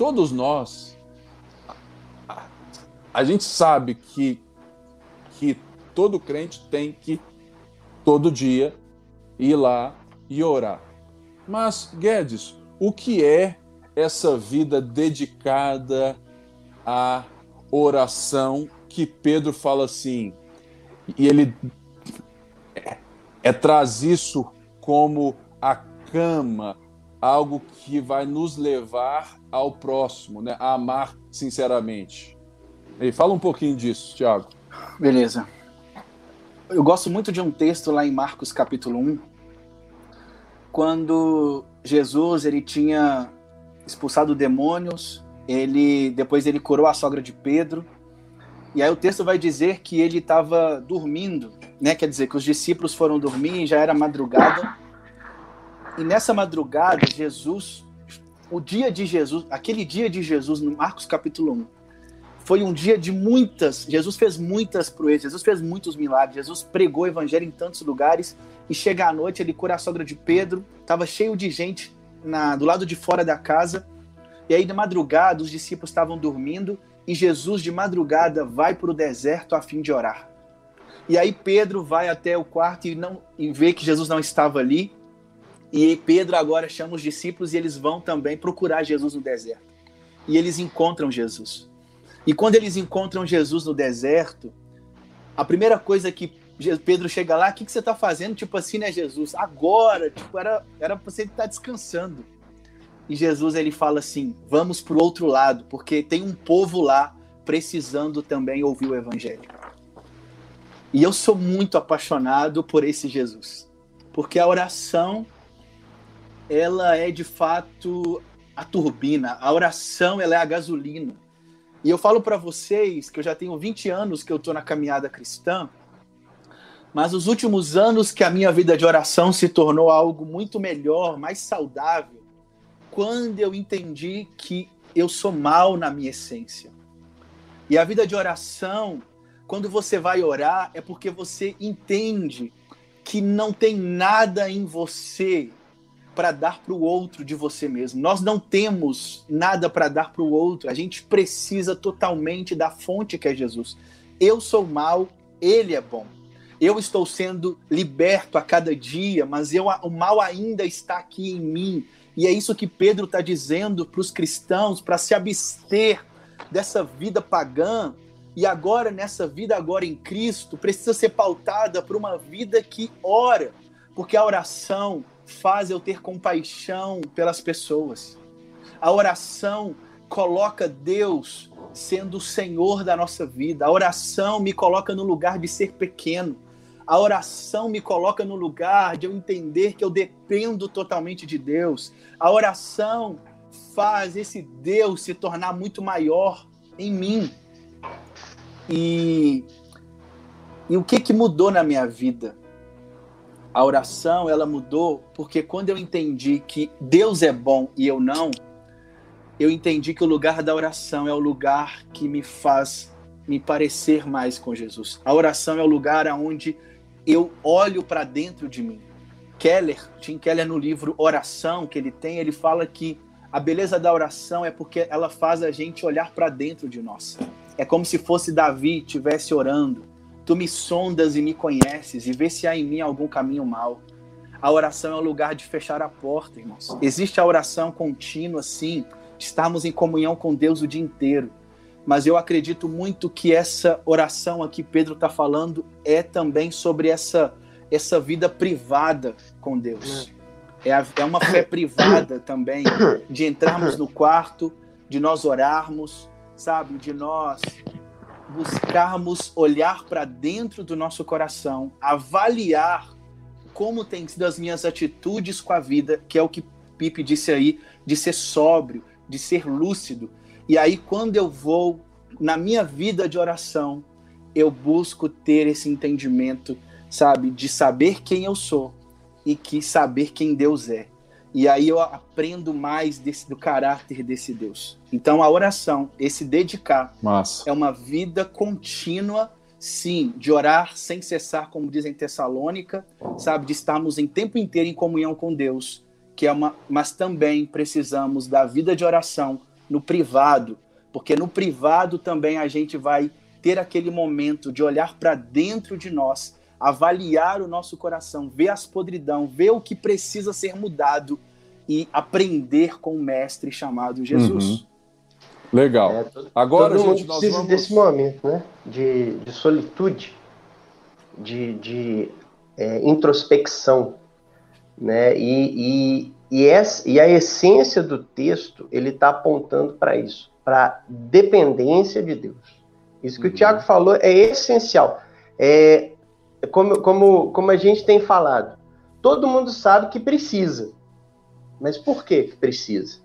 Todos nós, a gente sabe que, que todo crente tem que, todo dia, ir lá e orar. Mas, Guedes, o que é essa vida dedicada à oração que Pedro fala assim? E ele é, é traz isso como a cama, algo que vai nos levar ao próximo, né? a amar sinceramente. E fala um pouquinho disso, Tiago. Beleza. Eu gosto muito de um texto lá em Marcos capítulo 1, quando Jesus ele tinha expulsado demônios, ele depois ele curou a sogra de Pedro. E aí o texto vai dizer que ele estava dormindo, né? Quer dizer que os discípulos foram dormir, já era madrugada. E nessa madrugada, Jesus, o dia de Jesus, aquele dia de Jesus no Marcos capítulo 1, foi um dia de muitas. Jesus fez muitas proezas, Jesus fez muitos milagres, Jesus pregou o evangelho em tantos lugares. E chega à noite, ele cura a sogra de Pedro, estava cheio de gente na, do lado de fora da casa. E aí, de madrugada, os discípulos estavam dormindo e Jesus, de madrugada, vai para o deserto a fim de orar. E aí, Pedro vai até o quarto e, não, e vê que Jesus não estava ali. E Pedro agora chama os discípulos e eles vão também procurar Jesus no deserto. E eles encontram Jesus. E quando eles encontram Jesus no deserto, a primeira coisa que Pedro chega lá, o que, que você está fazendo? Tipo assim, né, Jesus? Agora, tipo, era, era você estar tá descansando. E Jesus ele fala assim: vamos para o outro lado, porque tem um povo lá precisando também ouvir o evangelho. E eu sou muito apaixonado por esse Jesus, porque a oração ela é de fato a turbina, a oração ela é a gasolina e eu falo para vocês que eu já tenho 20 anos que eu estou na caminhada cristã, mas os últimos anos que a minha vida de oração se tornou algo muito melhor, mais saudável, quando eu entendi que eu sou mal na minha essência. E a vida de oração, quando você vai orar, é porque você entende que não tem nada em você para dar para o outro de você mesmo. Nós não temos nada para dar para o outro. A gente precisa totalmente da fonte que é Jesus. Eu sou mal, ele é bom. Eu estou sendo liberto a cada dia, mas eu, o mal ainda está aqui em mim. E é isso que Pedro está dizendo para os cristãos, para se abster dessa vida pagã e agora nessa vida agora em Cristo precisa ser pautada por uma vida que ora, porque a oração faz eu ter compaixão pelas pessoas. A oração coloca Deus sendo o Senhor da nossa vida. A oração me coloca no lugar de ser pequeno. A oração me coloca no lugar de eu entender que eu dependo totalmente de Deus. A oração faz esse Deus se tornar muito maior em mim. E, e o que, que mudou na minha vida? A oração, ela mudou porque quando eu entendi que Deus é bom e eu não, eu entendi que o lugar da oração é o lugar que me faz me parecer mais com Jesus. A oração é o lugar onde eu olho para dentro de mim. Keller, Tim Keller no livro Oração que ele tem, ele fala que a beleza da oração é porque ela faz a gente olhar para dentro de nós. É como se fosse Davi estivesse orando. Tu me sondas e me conheces e vê se há em mim algum caminho mau. A oração é o lugar de fechar a porta, irmãos. Existe a oração contínua, sim, de estarmos em comunhão com Deus o dia inteiro. Mas eu acredito muito que essa oração aqui, Pedro está falando, é também sobre essa, essa vida privada com Deus. É, a, é uma fé privada também, de entrarmos no quarto, de nós orarmos, sabe? De nós buscarmos olhar para dentro do nosso coração, avaliar como têm sido as minhas atitudes com a vida, que é o que Pipe disse aí, de ser sóbrio, de ser lúcido. E aí, quando eu vou na minha vida de oração, eu busco ter esse entendimento, sabe, de saber quem eu sou e que saber quem Deus é. E aí eu aprendo mais desse, do caráter desse Deus. Então a oração, esse dedicar, Massa. é uma vida contínua, sim, de orar sem cessar, como dizem Tessalônica, sabe, de estarmos em tempo inteiro em comunhão com Deus, que é uma, mas também precisamos da vida de oração no privado, porque no privado também a gente vai ter aquele momento de olhar para dentro de nós avaliar o nosso coração, ver as podridão, ver o que precisa ser mudado e aprender com o mestre chamado Jesus. Uhum. Legal. É, todo, Agora, todo gente, nós precisa vamos... desse momento, né? De, de solitude, de, de é, introspecção, né? E, e, e, essa, e a essência do texto ele está apontando para isso, para dependência de Deus. Isso que uhum. o Tiago falou é essencial. É, como, como, como a gente tem falado, todo mundo sabe que precisa. Mas por que precisa?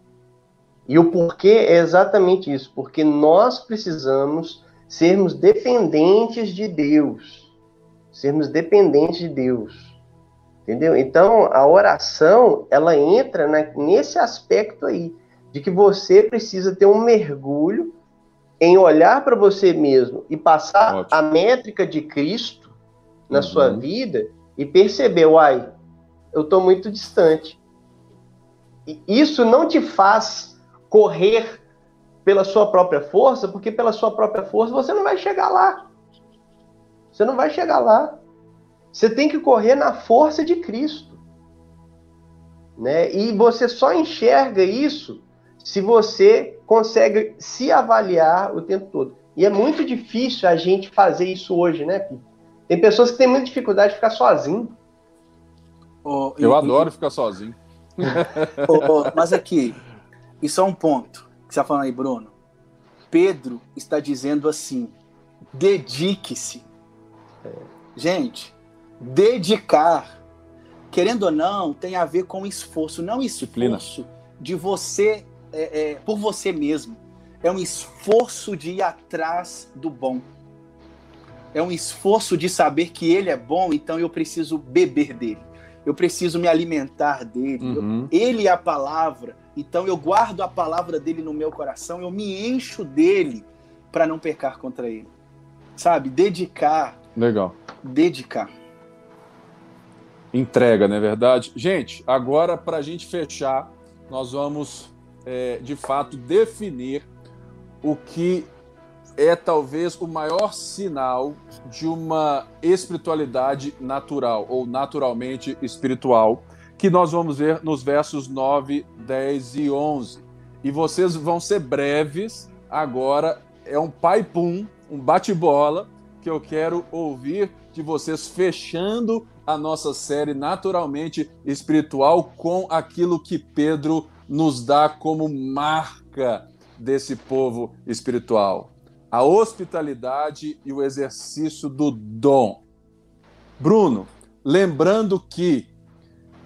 E o porquê é exatamente isso, porque nós precisamos sermos dependentes de Deus. Sermos dependentes de Deus. Entendeu? Então, a oração, ela entra na, nesse aspecto aí, de que você precisa ter um mergulho em olhar para você mesmo e passar Ótimo. a métrica de Cristo na uhum. sua vida e perceber, uai, eu estou muito distante. E isso não te faz correr pela sua própria força, porque pela sua própria força você não vai chegar lá. Você não vai chegar lá. Você tem que correr na força de Cristo. Né? E você só enxerga isso se você consegue se avaliar o tempo todo. E é muito difícil a gente fazer isso hoje, né, Pico? Tem pessoas que têm muita dificuldade de ficar sozinho. Oh, Eu e, adoro e... ficar sozinho. Oh, mas aqui, isso é um ponto que você está falando aí, Bruno. Pedro está dizendo assim: dedique-se. É. Gente, dedicar, querendo ou não, tem a ver com esforço, não esforço de você é, é, por você mesmo. É um esforço de ir atrás do bom é um esforço de saber que ele é bom, então eu preciso beber dele. Eu preciso me alimentar dele. Uhum. Ele é a palavra, então eu guardo a palavra dele no meu coração, eu me encho dele para não pecar contra ele. Sabe? Dedicar. Legal. Dedicar. Entrega, não é verdade? Gente, agora para a gente fechar, nós vamos é, de fato definir o que é talvez o maior sinal de uma espiritualidade natural ou naturalmente espiritual, que nós vamos ver nos versos 9, 10 e 11. E vocês vão ser breves agora, é um pai-pum, um bate-bola, que eu quero ouvir de vocês fechando a nossa série naturalmente espiritual com aquilo que Pedro nos dá como marca desse povo espiritual a hospitalidade e o exercício do dom. Bruno, lembrando que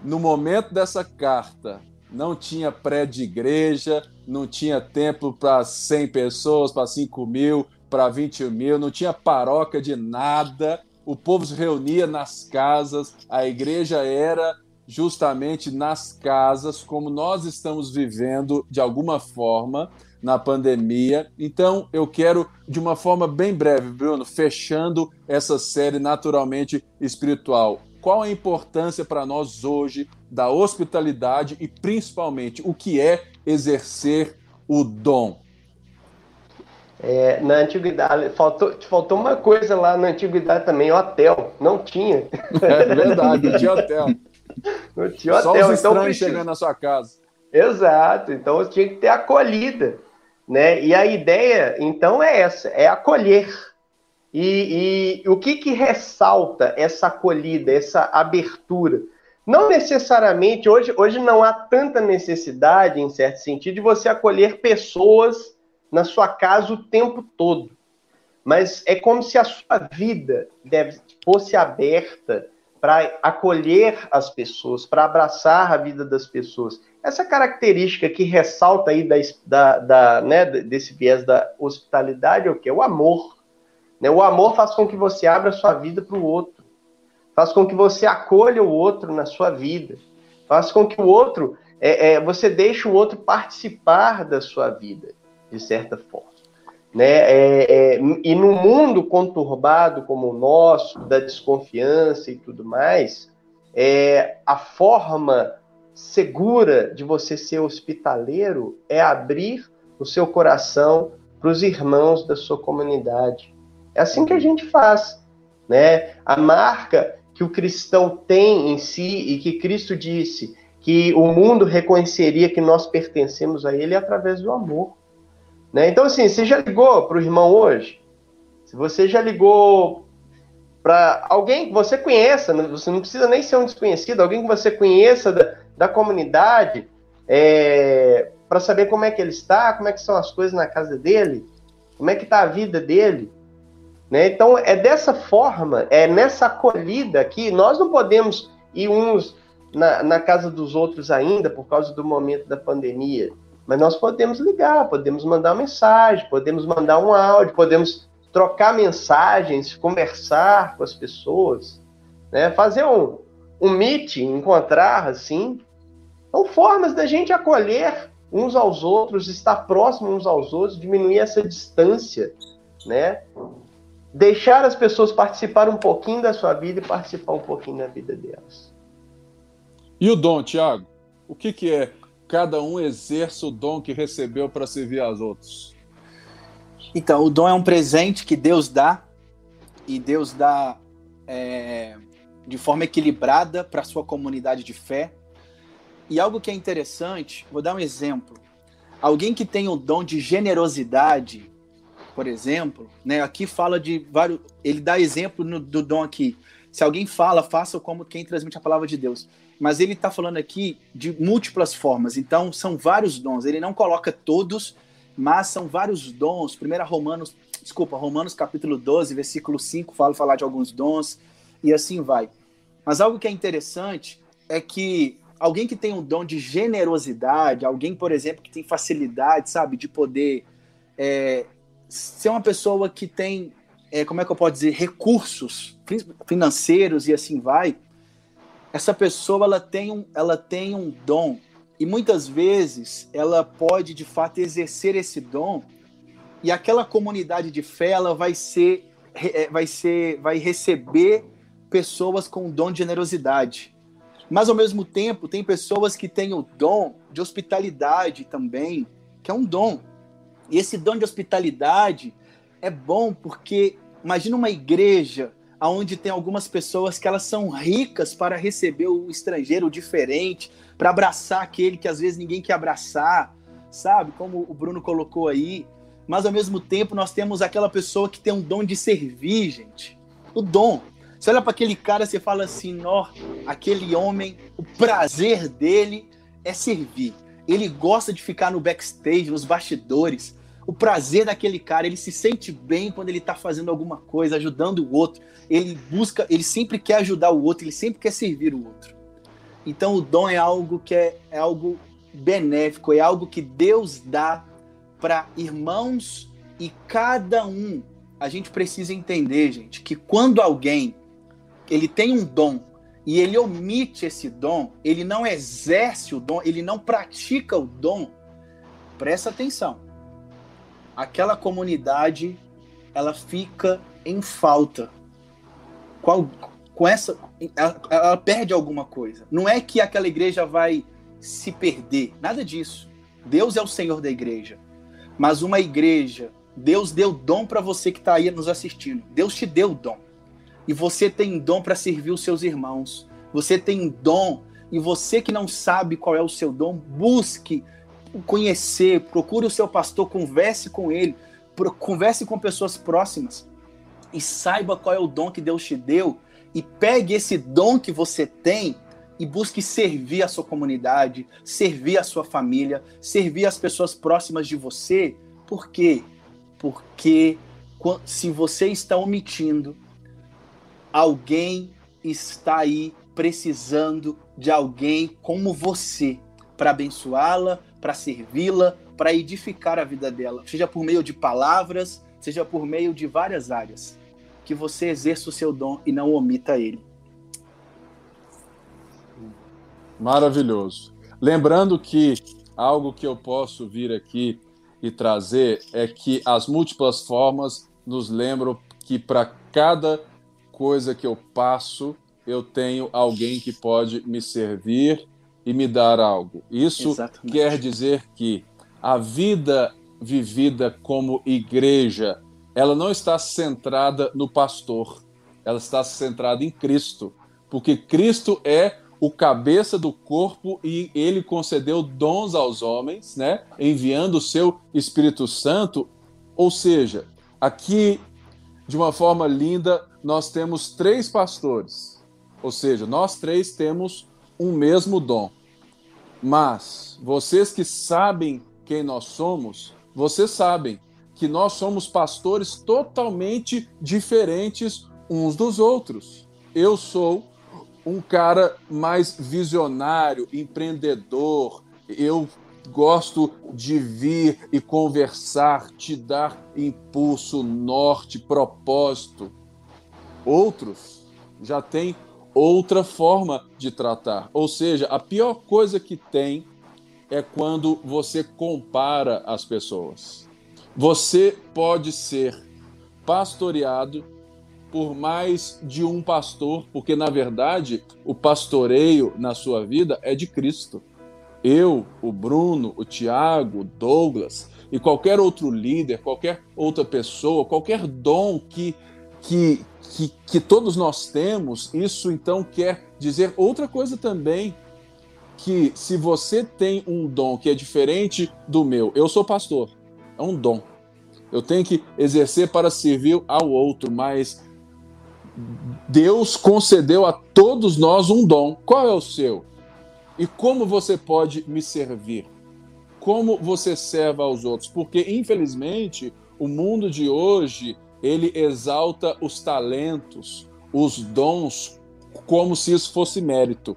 no momento dessa carta não tinha prédio de igreja, não tinha templo para 100 pessoas, para 5 mil, para 20 mil, não tinha paróquia de nada. O povo se reunia nas casas, a igreja era justamente nas casas, como nós estamos vivendo de alguma forma na pandemia. Então, eu quero, de uma forma bem breve, Bruno, fechando essa série naturalmente espiritual. Qual a importância para nós hoje da hospitalidade e, principalmente, o que é exercer o dom? É, na antiguidade, faltou, faltou uma coisa lá na antiguidade também, hotel. Não tinha. É verdade, não tinha hotel. Não tinha hotel. Só os então então, chegando na sua casa. Exato, então tinha que ter acolhida. Né? E a ideia, então, é essa: é acolher. E, e o que, que ressalta essa acolhida, essa abertura? Não necessariamente, hoje, hoje não há tanta necessidade, em certo sentido, de você acolher pessoas na sua casa o tempo todo. Mas é como se a sua vida deve, fosse aberta para acolher as pessoas, para abraçar a vida das pessoas. Essa característica que ressalta aí da, da, da né, desse viés da hospitalidade é o que? O amor. Né? O amor faz com que você abra sua vida para o outro. Faz com que você acolha o outro na sua vida. Faz com que o outro, é, é, você deixe o outro participar da sua vida, de certa forma. Né? É, é, e no mundo conturbado como o nosso, da desconfiança e tudo mais, é, a forma segura de você ser hospitaleiro é abrir o seu coração para os irmãos da sua comunidade. É assim que a gente faz, né? A marca que o cristão tem em si e que Cristo disse que o mundo reconheceria que nós pertencemos a Ele é através do amor. Né? Então, assim, você já ligou para o irmão hoje? Se você já ligou para alguém que você conheça, né? você não precisa nem ser um desconhecido, alguém que você conheça da, da comunidade, é, para saber como é que ele está, como é que são as coisas na casa dele, como é que está a vida dele. Né? Então, é dessa forma, é nessa acolhida que nós não podemos ir uns na, na casa dos outros ainda, por causa do momento da pandemia. Mas nós podemos ligar, podemos mandar uma mensagem, podemos mandar um áudio, podemos trocar mensagens, conversar com as pessoas, né? fazer um, um meeting, encontrar assim. São formas da gente acolher uns aos outros, estar próximo uns aos outros, diminuir essa distância, né? Deixar as pessoas participar um pouquinho da sua vida e participar um pouquinho da vida delas. E o dom, Tiago? O que, que é cada um exerce o dom que recebeu para servir aos outros? Então, o dom é um presente que Deus dá, e Deus dá é, de forma equilibrada para a sua comunidade de fé. E algo que é interessante, vou dar um exemplo. Alguém que tem o dom de generosidade, por exemplo, né, aqui fala de vários. Ele dá exemplo no, do dom aqui. Se alguém fala, faça como quem transmite a palavra de Deus mas ele está falando aqui de múltiplas formas, então são vários dons. Ele não coloca todos, mas são vários dons. Primeiro Romanos, desculpa, Romanos capítulo 12, versículo 5, fala falar de alguns dons e assim vai. Mas algo que é interessante é que alguém que tem um dom de generosidade, alguém, por exemplo, que tem facilidade, sabe, de poder é, ser uma pessoa que tem, é, como é que eu posso dizer, recursos financeiros e assim vai, essa pessoa ela tem um, ela tem um dom e muitas vezes ela pode de fato exercer esse dom e aquela comunidade de fé ela vai ser é, vai ser vai receber pessoas com dom de generosidade. Mas ao mesmo tempo, tem pessoas que têm o dom de hospitalidade também, que é um dom. E esse dom de hospitalidade é bom porque imagina uma igreja onde tem algumas pessoas que elas são ricas para receber o estrangeiro diferente, para abraçar aquele que às vezes ninguém quer abraçar, sabe? Como o Bruno colocou aí. Mas ao mesmo tempo nós temos aquela pessoa que tem um dom de servir, gente. O dom. Você olha para aquele cara e fala assim: aquele homem, o prazer dele é servir. Ele gosta de ficar no backstage, nos bastidores. O prazer daquele cara, ele se sente bem quando ele está fazendo alguma coisa, ajudando o outro. Ele busca, ele sempre quer ajudar o outro, ele sempre quer servir o outro. Então o dom é algo que é, é algo benéfico, é algo que Deus dá para irmãos e cada um. A gente precisa entender, gente, que quando alguém ele tem um dom e ele omite esse dom, ele não exerce o dom, ele não pratica o dom, presta atenção. Aquela comunidade, ela fica em falta. Qual, com essa, ela, ela perde alguma coisa. Não é que aquela igreja vai se perder, nada disso. Deus é o Senhor da igreja. Mas uma igreja, Deus deu dom para você que está aí nos assistindo. Deus te deu dom e você tem dom para servir os seus irmãos. Você tem dom e você que não sabe qual é o seu dom, busque conhecer, procure o seu pastor, converse com ele, converse com pessoas próximas e saiba qual é o dom que Deus te deu e pegue esse dom que você tem e busque servir a sua comunidade, servir a sua família, servir as pessoas próximas de você. Por quê? Porque se você está omitindo alguém está aí precisando de alguém como você para abençoá-la, para servi-la, para edificar a vida dela, seja por meio de palavras, seja por meio de várias áreas. Que você exerça o seu dom e não omita ele. Maravilhoso. Lembrando que algo que eu posso vir aqui e trazer é que as múltiplas formas nos lembram que para cada coisa que eu passo, eu tenho alguém que pode me servir e me dar algo. Isso Exatamente. quer dizer que a vida vivida como igreja, ela não está centrada no pastor, ela está centrada em Cristo, porque Cristo é o cabeça do corpo e ele concedeu dons aos homens, né? Enviando o seu Espírito Santo, ou seja, aqui de uma forma linda, nós temos três pastores, ou seja, nós três temos um mesmo dom. Mas vocês que sabem quem nós somos, vocês sabem que nós somos pastores totalmente diferentes uns dos outros. Eu sou um cara mais visionário, empreendedor. Eu gosto de vir e conversar, te dar impulso, norte, propósito. Outros já têm outra forma de tratar. Ou seja, a pior coisa que tem é quando você compara as pessoas. Você pode ser pastoreado por mais de um pastor, porque na verdade o pastoreio na sua vida é de Cristo eu, o Bruno, o Tiago, o Douglas e qualquer outro líder, qualquer outra pessoa, qualquer dom que, que, que, que todos nós temos, isso então quer dizer outra coisa também. Que se você tem um dom que é diferente do meu, eu sou pastor, é um dom. Eu tenho que exercer para servir ao outro, mas Deus concedeu a todos nós um dom. Qual é o seu? E como você pode me servir? Como você serve aos outros? Porque, infelizmente, o mundo de hoje ele exalta os talentos, os dons, como se isso fosse mérito.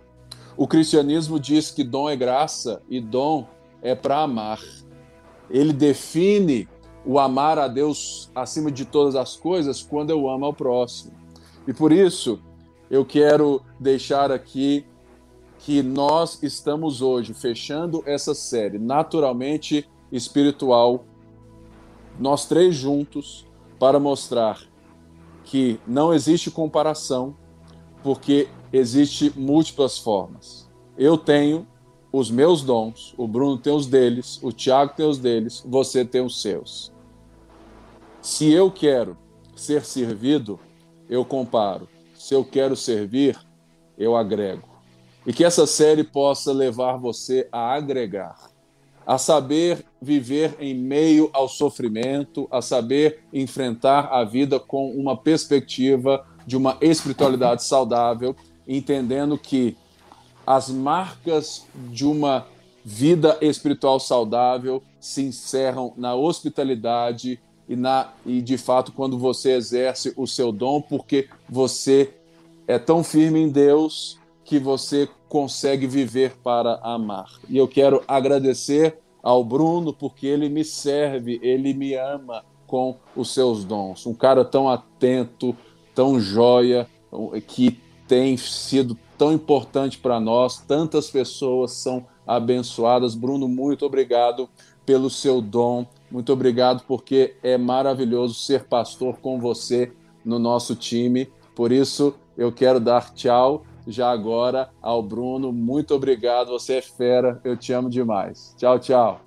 O cristianismo diz que dom é graça e dom é para amar. Ele define o amar a Deus acima de todas as coisas quando eu amo ao próximo. E por isso eu quero deixar aqui que nós estamos hoje fechando essa série naturalmente espiritual nós três juntos, para mostrar que não existe comparação, porque existe múltiplas formas. Eu tenho os meus dons, o Bruno tem os deles, o Tiago tem os deles, você tem os seus. Se eu quero ser servido, eu comparo. Se eu quero servir, eu agrego. E que essa série possa levar você a agregar, a saber viver em meio ao sofrimento, a saber enfrentar a vida com uma perspectiva de uma espiritualidade saudável, entendendo que as marcas de uma vida espiritual saudável se encerram na hospitalidade e, na, e de fato quando você exerce o seu dom, porque você é tão firme em Deus que você consegue viver para amar. E eu quero agradecer ao Bruno porque ele me serve, ele me ama com os seus dons. Um cara tão atento, tão joia, que tem sido tão importante para nós. Tantas pessoas são abençoadas. Bruno, muito obrigado pelo seu dom. Muito obrigado porque é maravilhoso ser pastor com você no nosso time. Por isso, eu quero dar tchau já agora ao Bruno. Muito obrigado, você é fera, eu te amo demais. Tchau, tchau.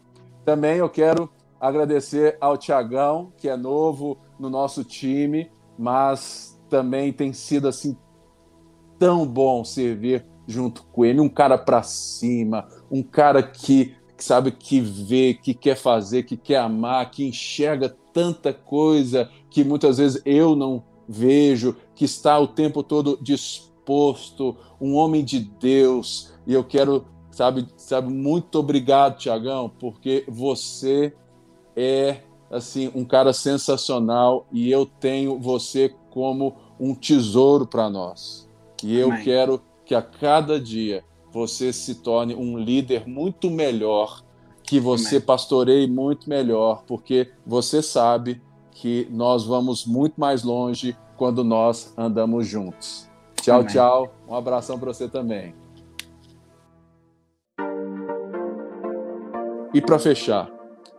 Também eu quero agradecer ao Tiagão, que é novo no nosso time, mas também tem sido assim tão bom servir junto com ele, um cara para cima, um cara que, que sabe que vê, que quer fazer, que quer amar, que enxerga tanta coisa que muitas vezes eu não vejo, que está o tempo todo disposto, um homem de Deus. E eu quero, sabe, sabe, muito obrigado, Tiagão, porque você é assim um cara sensacional e eu tenho você como um tesouro para nós. E eu Amém. quero que a cada dia você se torne um líder muito melhor, que você Amém. pastoreie muito melhor, porque você sabe que nós vamos muito mais longe quando nós andamos juntos. Tchau, Amém. tchau. Um abração para você também. E para fechar,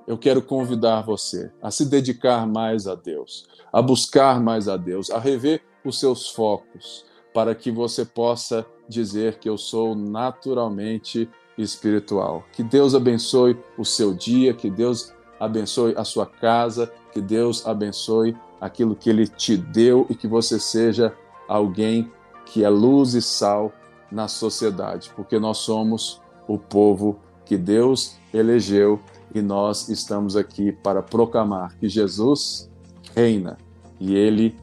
eu quero convidar você a se dedicar mais a Deus, a buscar mais a Deus, a rever os seus focos, para que você possa dizer que eu sou naturalmente espiritual. Que Deus abençoe o seu dia, que Deus abençoe a sua casa, que Deus abençoe aquilo que Ele te deu e que você seja alguém que é luz e sal na sociedade, porque nós somos o povo que Deus elegeu e nós estamos aqui para proclamar que Jesus reina e Ele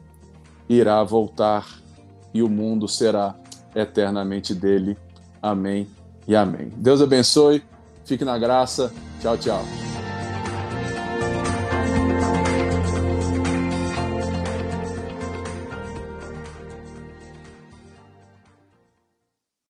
irá voltar e o mundo será eternamente dele. Amém e amém. Deus abençoe, fique na graça. Tchau, tchau.